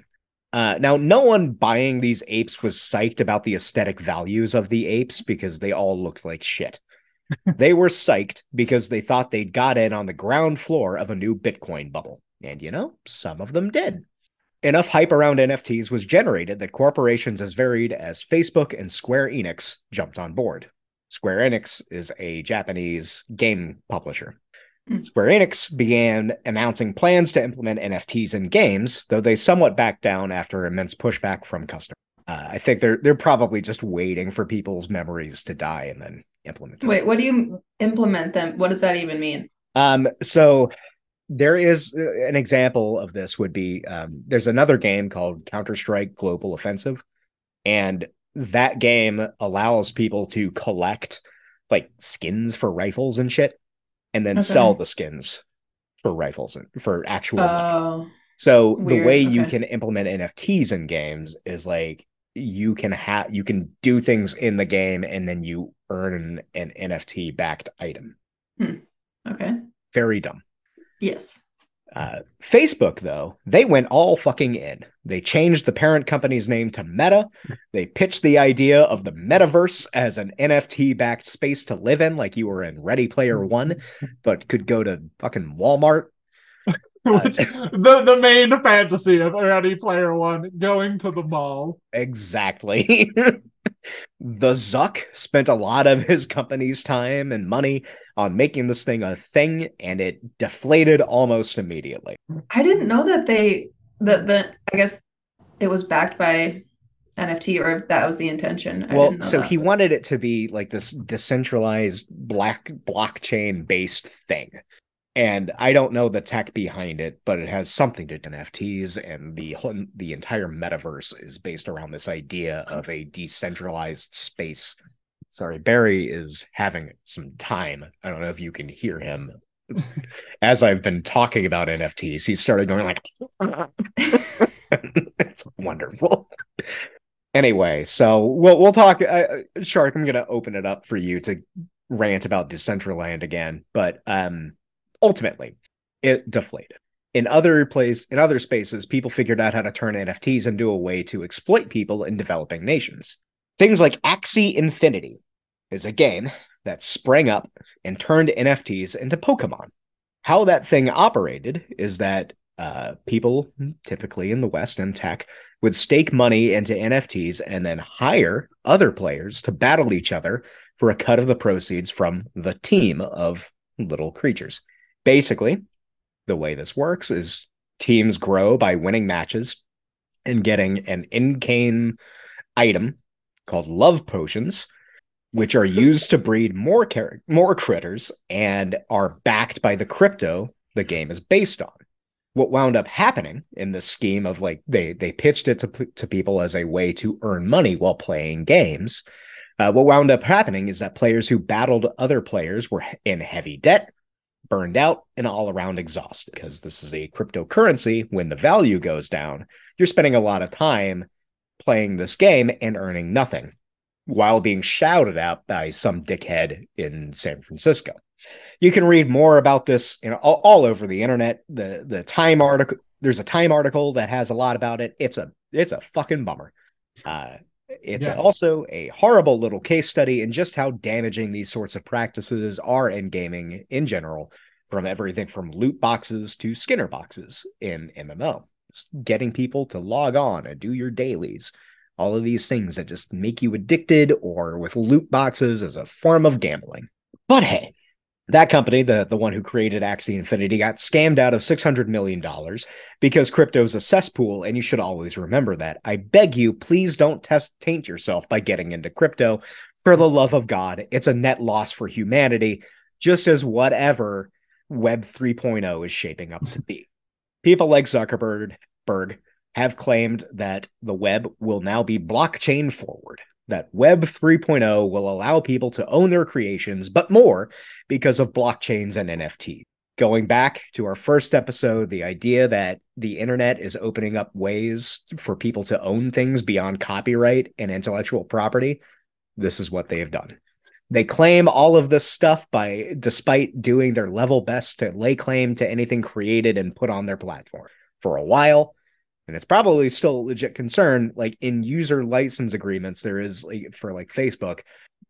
Uh, now, no one buying these apes was psyched about the aesthetic values of the apes because they all looked like shit. <laughs> they were psyched because they thought they'd got in on the ground floor of a new Bitcoin bubble. And you know, some of them did. Enough hype around NFTs was generated that corporations as varied as Facebook and Square Enix jumped on board. Square Enix is a Japanese game publisher. Mm. Square Enix began announcing plans to implement NFTs in games, though they somewhat backed down after immense pushback from customers. Uh, I think they're they're probably just waiting for people's memories to die and then implement. them. Wait, what do you implement them? What does that even mean? Um, so there is uh, an example of this would be um, there's another game called Counter Strike Global Offensive, and that game allows people to collect like skins for rifles and shit, and then okay. sell the skins for rifles and for actual. Oh, so weird. the way okay. you can implement NFTs in games is like you can have you can do things in the game and then you earn an NFT backed item. Hmm. Okay. Very dumb. Yes. Uh, Facebook, though, they went all fucking in. They changed the parent company's name to Meta. They pitched the idea of the metaverse as an NFT backed space to live in, like you were in Ready Player One, but could go to fucking Walmart. <laughs> Which, uh, <laughs> the the main fantasy of Ready Player One going to the mall. Exactly. <laughs> the Zuck spent a lot of <laughs> his company's time and money on making this thing a thing, and it deflated almost immediately. I didn't know that they that the I guess it was backed by NFT or if that was the intention. I well, so that. he wanted it to be like this decentralized black blockchain based thing and I don't know the tech behind it, but it has something to do with NFTs, and the the entire metaverse is based around this idea of a decentralized space. Sorry, Barry is having some time. I don't know if you can hear him. As I've been talking about NFTs, he started going like, <laughs> "It's wonderful." anyway, so we'll we'll talk. Uh, Shark, I'm going to open it up for you to rant about Decentraland again, but um ultimately it deflated. In other place in other spaces people figured out how to turn nfts into a way to exploit people in developing nations. Things like axie infinity is a game that sprang up and turned nfts into pokemon. How that thing operated is that uh, people typically in the west and tech would stake money into nfts and then hire other players to battle each other for a cut of the proceeds from the team of little creatures basically, the way this works is teams grow by winning matches and getting an in-game item called love potions which are <laughs> used to breed more car- more critters and are backed by the crypto the game is based on. What wound up happening in this scheme of like they they pitched it to, to people as a way to earn money while playing games. Uh, what wound up happening is that players who battled other players were in heavy debt burned out and all around exhausted because this is a cryptocurrency. When the value goes down, you're spending a lot of time playing this game and earning nothing while being shouted at by some dickhead in San Francisco. You can read more about this you know, all, all over the internet. The the Time article there's a Time article that has a lot about it. It's a it's a fucking bummer. Uh, it's yes. also a horrible little case study in just how damaging these sorts of practices are in gaming in general, from everything from loot boxes to Skinner boxes in MMO. getting people to log on and do your dailies. All of these things that just make you addicted or with loot boxes as a form of gambling. But hey, that company, the, the one who created Axie Infinity, got scammed out of $600 million because crypto's a cesspool, and you should always remember that. I beg you, please don't test taint yourself by getting into crypto. For the love of God, it's a net loss for humanity, just as whatever Web 3.0 is shaping up to be. People like Zuckerberg Berg, have claimed that the web will now be blockchain forward that Web 3.0 will allow people to own their creations, but more because of blockchains and NFTs. Going back to our first episode, the idea that the internet is opening up ways for people to own things beyond copyright and intellectual property, this is what they have done. They claim all of this stuff by despite doing their level best to lay claim to anything created and put on their platform. For a while, and it's probably still a legit concern like in user license agreements there is like for like facebook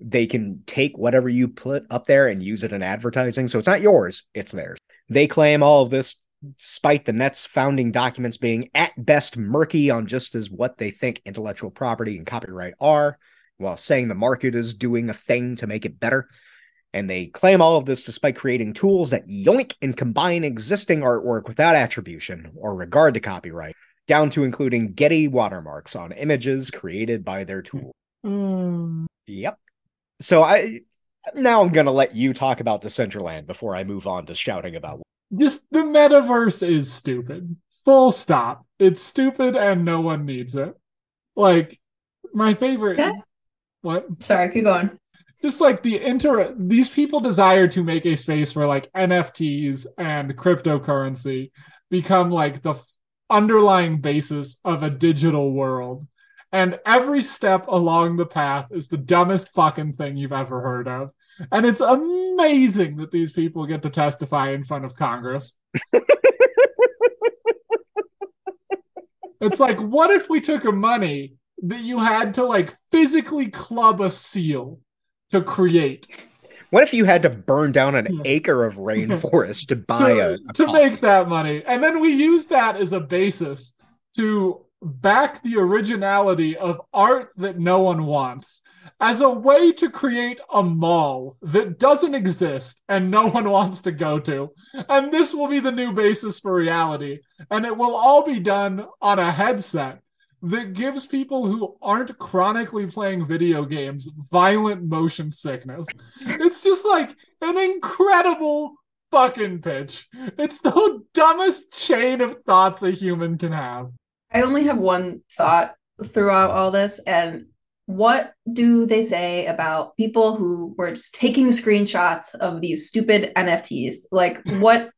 they can take whatever you put up there and use it in advertising. So it's not yours it's theirs. They claim all of this despite the net's founding documents being at best murky on just as what they think intellectual property and copyright are while saying the market is doing a thing to make it better. And they claim all of this despite creating tools that yoink and combine existing artwork without attribution or regard to copyright down to including Getty watermarks on images created by their tool. Mm. Yep. So I now I'm gonna let you talk about Decentraland before I move on to shouting about. Just the metaverse is stupid. Full stop. It's stupid and no one needs it. Like my favorite. Yeah. What? Sorry, keep going. Just like the inter, these people desire to make a space where like NFTs and cryptocurrency become like the underlying basis of a digital world. And every step along the path is the dumbest fucking thing you've ever heard of. And it's amazing that these people get to testify in front of Congress. it's like, what if we took a money that you had to like physically club a seal to create? What if you had to burn down an acre of rainforest <laughs> to buy a, a to make that money, and then we use that as a basis to back the originality of art that no one wants as a way to create a mall that doesn't exist and no one <laughs> wants to go to. And this will be the new basis for reality. And it will all be done on a headset that gives people who aren't chronically playing video games violent motion sickness. It's just like an incredible fucking pitch. It's the dumbest chain of thoughts a human can have. I only have one thought throughout all this, and what do they say about people who were just taking screenshots of these stupid NFTs? Like, what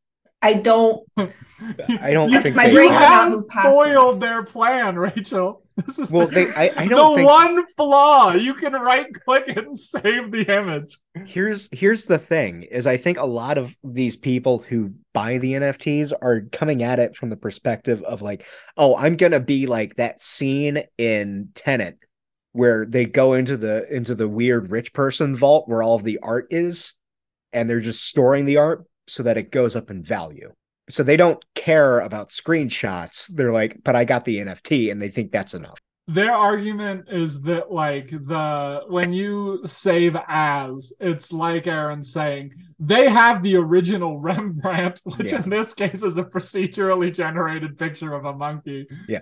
I don't. I don't think my brain cannot move past. Spoiled their plan, Rachel. This is well. The, they, I, I don't. The think... one flaw you can right click and save the image. Here's here's the thing: is I think a lot of these people who buy the NFTs are coming at it from the perspective of like, oh, I'm gonna be like that scene in Tenet where they go into the into the weird rich person vault where all of the art is, and they're just storing the art so that it goes up in value. So they don't care about screenshots. They're like, but I got the NFT and they think that's enough. Their argument is that like the when you save as, it's like Aaron saying, they have the original Rembrandt, <laughs> which yeah. in this case is a procedurally generated picture of a monkey. Yeah.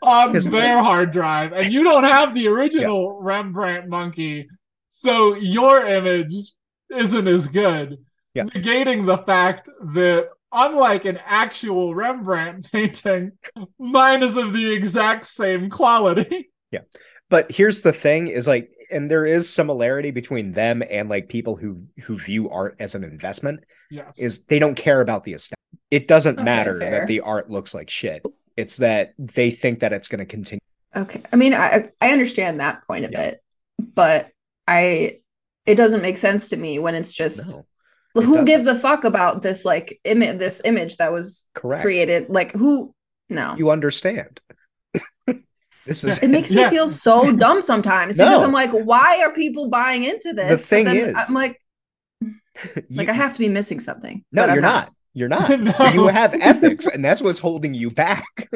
On their hard drive. And you don't have the original yeah. Rembrandt monkey. So your image isn't as good yeah. negating the fact that unlike an actual Rembrandt painting, mine is of the exact same quality. <laughs> Yeah. But here's the thing is like and there is similarity between them and like people who who view art as an investment. Yes. Is they don't care about the aesthetic. It doesn't okay, matter fair. that the art looks like shit. It's that they think that it's going to continue. Okay. I mean, I I understand that point of yeah. it, but I it doesn't make sense to me when it's just no who doesn't. gives a fuck about this like image this image that was Correct. created like who no you understand <laughs> this is it makes me yeah. feel so <laughs> dumb sometimes because i'm like why are people buying into this the thing is i'm like <laughs> like i have to be missing something no you're not. not. You're not. no. You have ethics, and that's what's holding you back.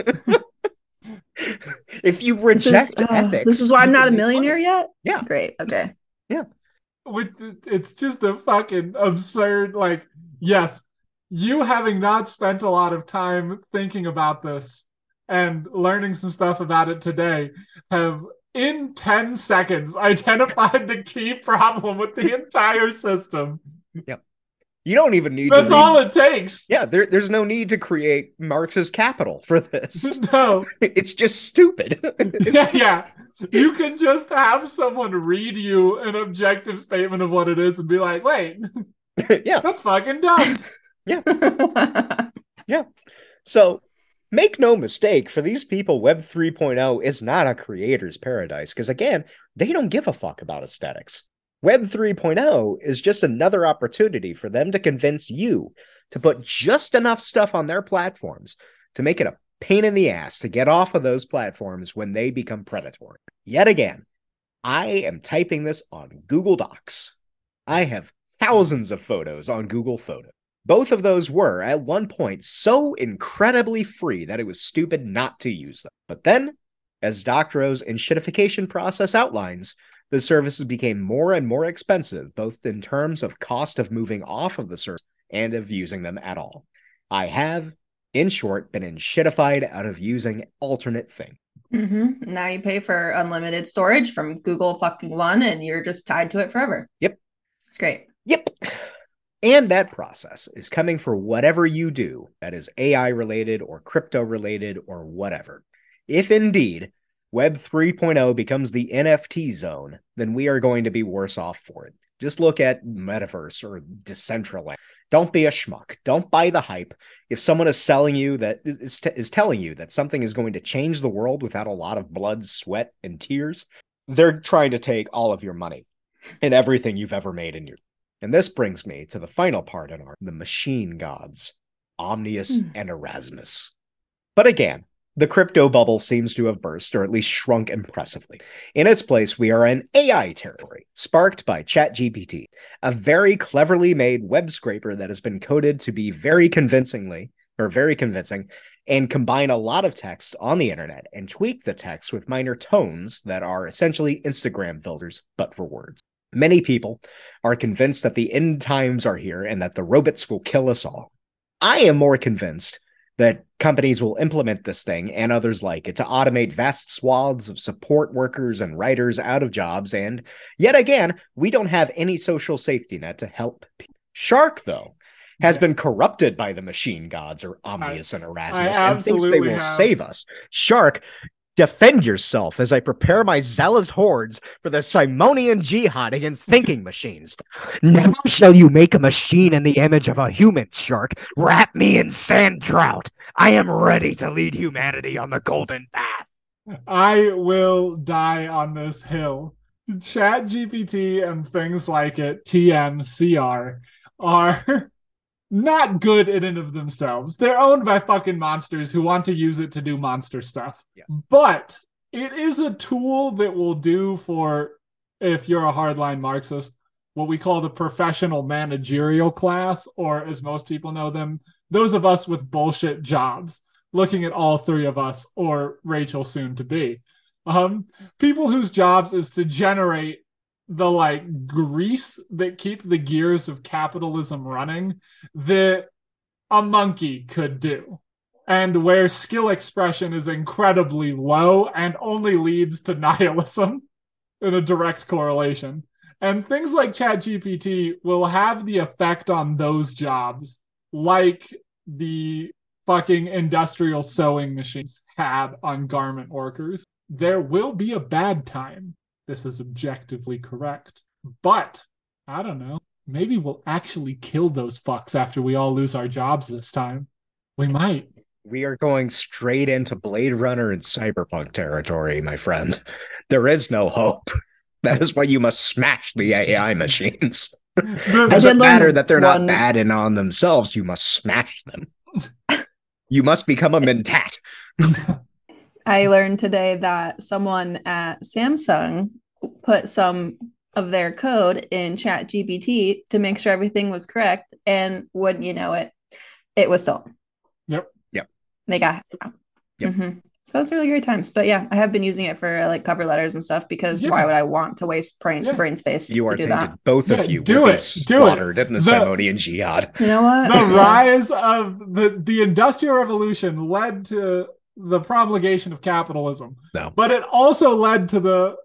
if you reject this is, uh, ethics, this is why I'm not a millionaire yet. Yeah, great. Okay. Yeah, which it's just a fucking absurd. Like, yes, you having not spent a lot of time thinking about this and learning some stuff about it today have in 10 seconds <laughs> identified the key problem with the entire system. Yep. You don't even need That's all it takes. Yeah, there, there's no need to create Marx's capital for this. <laughs> No. <laughs> It's just stupid. <laughs> It's... Yeah, yeah. You can just have someone read you an objective statement of what it is and be like, wait. yeah. That's fucking dumb. Yeah. yeah. So make no mistake, for these people, Web 3.0 is not a creator's paradise because, again, they don't give a fuck about aesthetics. Web 3.0 is just another opportunity for them to convince you to put just enough stuff on their platforms to make it a pain in the ass to get off of those platforms when they become predatory. Yet again, I am typing this on Google Docs. I have thousands of photos on Google Photos. Both of those were, at one point, so incredibly free that it was stupid not to use them. But then, as Doctorow's enshittification process outlines, the services became more and more expensive, both in terms of cost of moving off of the service and of using them at all. I have, in short, been enshittified out of using alternate things. Mm-hmm. Now you pay for unlimited storage from Google fucking One, and you're just tied to it forever. Yep. It's great. Yep. And that process is coming for whatever you do that is AI related or crypto related or whatever. If indeed Web 3.0 becomes the NFT zone, then we are going to be worse off for it. Just look at Metaverse or Decentraland. Don't be a schmuck. Don't buy the hype. If someone is selling you that is, t- is telling you that something is going to change the world without a lot of blood, sweat, and tears, they're trying to take all of your money and everything you've ever made in your and this brings me to the final part in our the machine gods, Omnius mm. and Erasmus. But again, the crypto bubble seems to have burst, or at least shrunk impressively. In its place, we are in AI territory, sparked by ChatGPT, a very cleverly made web scraper that has been coded to be very convincingly, or very convincing, and combine a lot of text on the internet and tweak the text with minor tones that are essentially Instagram filters, but for words. Many people are convinced that the end times are here and that the robots will kill us all. I am more convinced that companies will implement this thing and others like it to automate vast swaths of support workers and writers out of jobs. And yet again, we don't have any social safety net to help. Shark, though, has yeah. been corrupted by the machine gods or Omnius I, and Erasmus and thinks they will have. save us. Shark Defend yourself as I prepare my zealous hordes for the Simonian jihad against thinking machines. Never shall you make a machine in the image of a human shark. Wrap me in sand trout. I am ready to lead humanity on the golden path. I will die on this hill. Chat GPT and things like it, TMCR, are not good in and of themselves. They're owned by fucking monsters who want to use it to do monster stuff. But it is a tool that will do for if you're a hardline Marxist, what we call the professional managerial class, or as most people know them, those of us with bullshit jobs, looking at all three of us or Rachel soon to be. Um, people whose jobs is to generate the like grease that keep the gears of capitalism running that a monkey could do. And where skill expression is incredibly low and only leads to <laughs> nihilism in a direct correlation. And things like ChatGPT will have the effect on those jobs like the fucking industrial sewing machines had on garment workers. There will be a bad time this is objectively correct. But I don't know. Maybe we'll actually kill those fucks after we all lose our jobs this time. We might. We are going straight into Blade Runner and Cyberpunk territory, my friend. There is no hope. <laughs> That is why you must smash the AI machines. it doesn't matter that they're one... not bad and on themselves. You must smash them. <laughs> you must become a mentat. <laughs> I learned today that someone at Samsung put some of their code in chat gpt to make sure everything was correct and wouldn't you know it it was stolen. Yep. Yep. They got. Yep. Mm-hmm. So it's really great times. But yeah, I have been using it for like cover letters and stuff because Yeah. why would I want to waste brain Yeah. brain space You to are do tainted. that? Both Yeah, of you do it. Do it. slaughtered in the, The- Simonian jihad. You know what? the rise of the the industrial revolution led to the promulgation of capitalism No. but it also led to the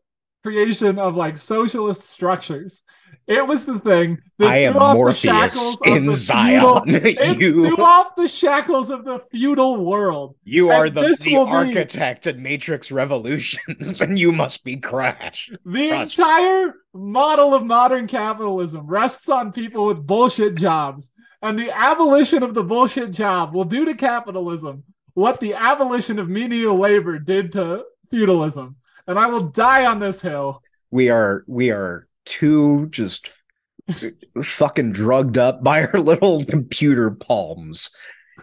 creation of like socialist structures it was the thing that I am threw off the Morpheus in Zion. feudal- <laughs> you threw off the shackles of the feudal world you and are the, the be- architect of Matrix Revolutions, <laughs> and you must be crashed. the Crushed. entire model of modern capitalism rests on people with bullshit jobs and the abolition of the bullshit job will do to capitalism what the abolition of menial labor did to feudalism. And I will die on this hill. We are we are too just fucking drugged up by our little computer palms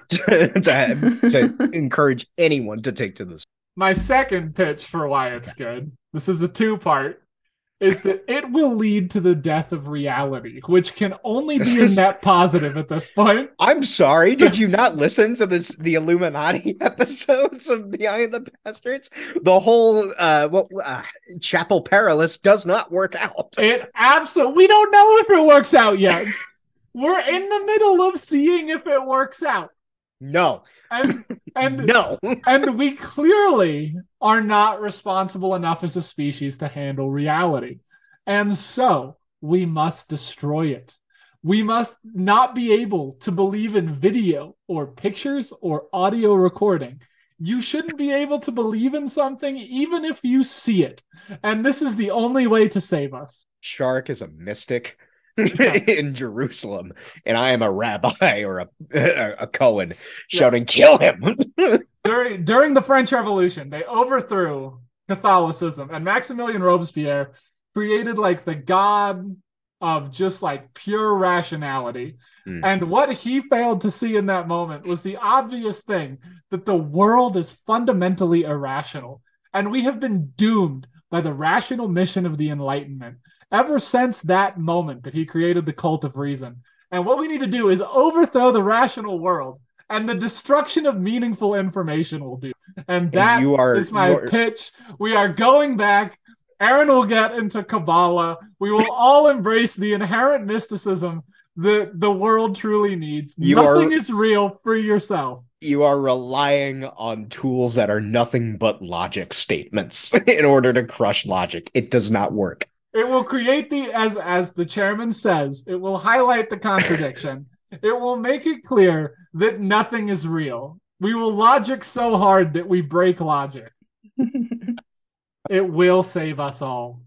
to, to, to <laughs> encourage anyone to take to this. My second pitch for why it's good, this is a two part, is that it will lead to the death of reality, which can only be a <laughs> net positive at this point. I'm sorry, did you <laughs> not listen to this the Illuminati <laughs> episodes of Behind the Bastards? The whole uh what uh, Chapel Perilous does not work out. It absolutely, we don't know if it works out yet. We're in the middle of seeing if it works out. No, And and <laughs> no. and we clearly are not responsible enough as a species to handle reality. And so we must destroy it. We must not be able to believe in video or pictures or audio recording. You shouldn't be able to believe in something even if you see it. And this is the only way to save us. Shark is a mystic <laughs> in Jerusalem, and I am a rabbi or a <laughs> a Cohen shouting, "Kill him!" <laughs> during during the French Revolution, they overthrew Catholicism, and Maximilian Robespierre created like the god of just like pure rationality. Hmm. And what he failed to see in that moment was the obvious thing that the world is fundamentally irrational, and we have been doomed by the rational mission of the Enlightenment ever since that moment that he created the cult of reason. And what we need to do is overthrow the rational world, and the destruction of meaningful information will do. And that you are- is my are- pitch. We are going back. Aaron will get into Kabbalah. We will all embrace the inherent mysticism that the world truly needs. You are- Nothing is real. Free yourself. you are relying on tools that are nothing but logic statements <laughs> in order to crush logic. It does not work. It will create the as as the chairman says, it will highlight the contradiction. <laughs> it will make it clear that nothing is real. We will logic so hard that we break logic. <laughs> It will save us all.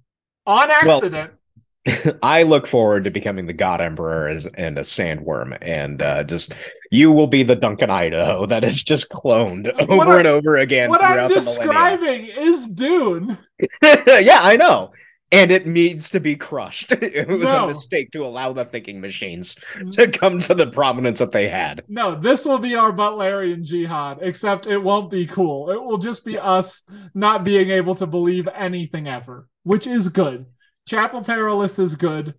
On Well- accident. <laughs> I look forward to becoming the God Emperor as, and a sandworm, and uh, just you will be the Duncan Idaho that is just cloned over What I- and over again what I'm describing is Dune. yeah, I know. And it needs to be crushed. <laughs> It was No. a mistake to allow the thinking machines to come to the prominence that they had. No, this will be our Butlerian jihad, except it won't be cool. It will just be us not being able to believe anything ever, which is good. Chapel Perilous is good,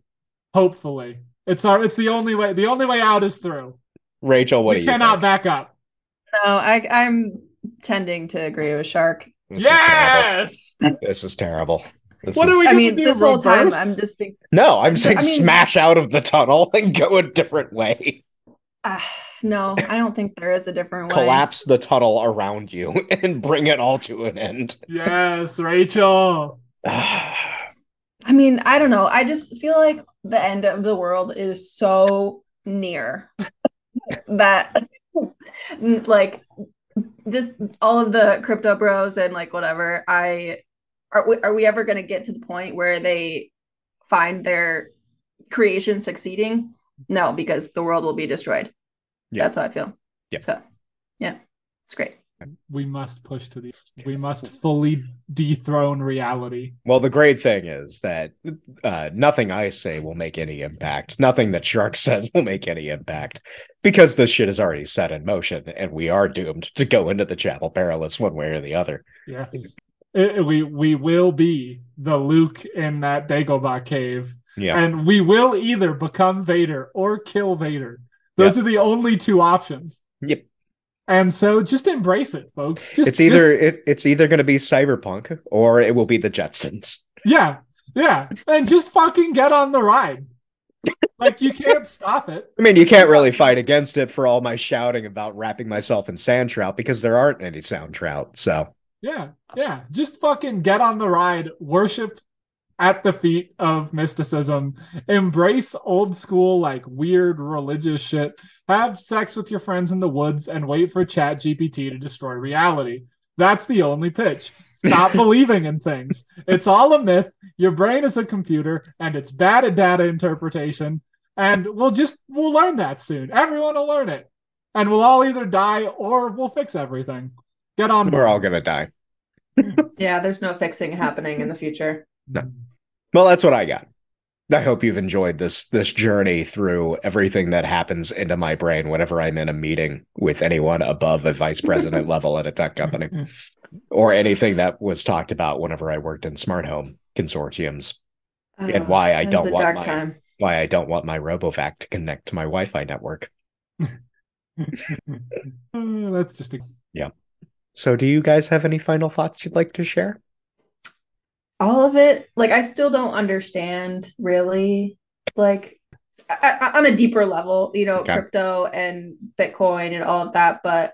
hopefully. It's our it's the only way the only way out is through. Rachel, what we do you cannot think? back up. no, I, I'm tending to agree with Shark. This is yes. This is terrible. This What is- are we I mean, do? this whole time? I'm just thinking, No, I'm saying I mean- smash out of the tunnel <laughs> and go a different way. ah, no, I don't think there is a different way. Collapse the tunnel around you <laughs> and bring it all to an end. Yes, Rachel. <sighs> I mean, I don't know. I just feel like the end of the world is so near <laughs> that, like, this all of the crypto bros and like whatever. I are we, are we ever going to get to the point where they find their creation succeeding? No, because the world will be destroyed. Yeah. That's how I feel. Yeah. So, yeah, it's great. We must push to these. We must fully dethrone reality. Well, the great thing is that uh, nothing I say will make any impact. Nothing that Shark <laughs> says will make any impact because this shit is already set in motion and we are doomed to go into the Chapel Perilous one way or the other. Yes. It- we we will be the Luke in that Dagobah cave. Yeah. And we will either become Vader or kill Vader. Those yep. are the only two options. Yep. And so just embrace it, folks. Just, it's either just... it, it's either going to be cyberpunk or it will be the Jetsons. Yeah. Yeah. And just fucking get on the ride. like you can't <laughs> stop it. I mean, you can't really fight against it for all my shouting about wrapping myself in sand trout because there aren't any sound trout. So yeah, yeah. Just fucking get on the ride, worship at the feet of mysticism, embrace old school, like weird religious shit, have sex with your friends in the woods, and wait for Chat GPT to destroy reality. That's the only pitch. Stop <laughs> believing in things. It's all a myth. Your brain is a computer and it's bad at data interpretation. And we'll just we'll learn that soon. Everyone will learn it. And we'll all either die or we'll fix everything. Get on. We're all gonna die. <laughs> yeah, there's no fixing happening in the future. No. Well, that's what I got. I hope you've enjoyed this this journey through everything that happens into my brain whenever I'm in a meeting with anyone above a vice president <laughs> level at a tech company, or anything that was talked about whenever I worked in smart home consortiums, uh, and why I don't want my time. why I don't want my RoboVac to connect to my Wi-Fi network. <laughs> That's just a yeah. So, do you guys have any final thoughts you'd like to share? all of it. Like i still don't understand really. Like I, I, on a deeper level you know okay. crypto and bitcoin and all of that but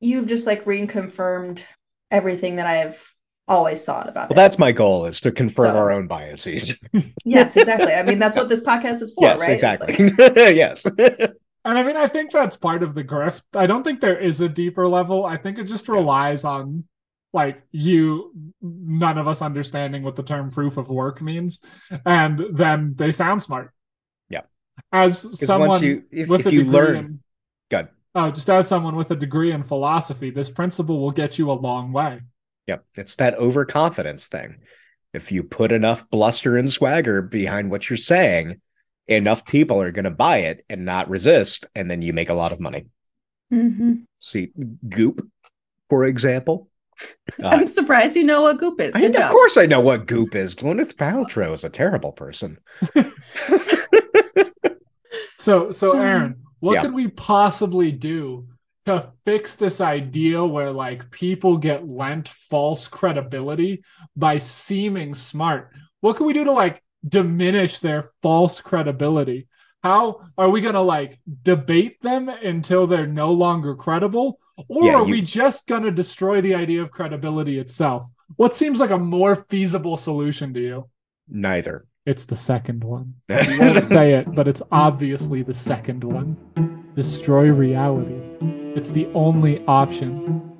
you've just like reconfirmed everything that i have always thought about well, it. that's my goal is to confirm so, our own biases. Yes exactly. I mean that's <laughs> what this podcast is for yes, right? Exactly. like... <laughs> yes <laughs> and i mean i think that's part of the grift. I don't think there is a deeper level. I think it just relies on like you none of us understanding what the term proof of work means. And then they sound smart. Yeah. As someone you, if, with if a you degree learn in, good oh just as someone with a degree in philosophy this principle will get you a long way. Yep. It's that overconfidence thing. If you put enough bluster and swagger behind what you're saying enough people are going to buy it and not resist and then you make a lot of money mm-hmm. see goop for example uh, <laughs> I'm surprised you know what Goop is. I, of course, I know what Goop is. Gwyneth Paltrow is a terrible person. <laughs> <laughs> so, so hmm. Aaron, what yeah. could we possibly do to fix this idea where like people get lent false credibility by seeming smart? What can we do to like diminish their false credibility? How are we going to like debate them until they're no longer credible? Or yeah, are you... we just going to destroy the idea of credibility itself? What seems like a more feasible solution to you? Neither. It's the second one. <laughs> You won't say it, but it's obviously the second one. Destroy reality. It's the only option.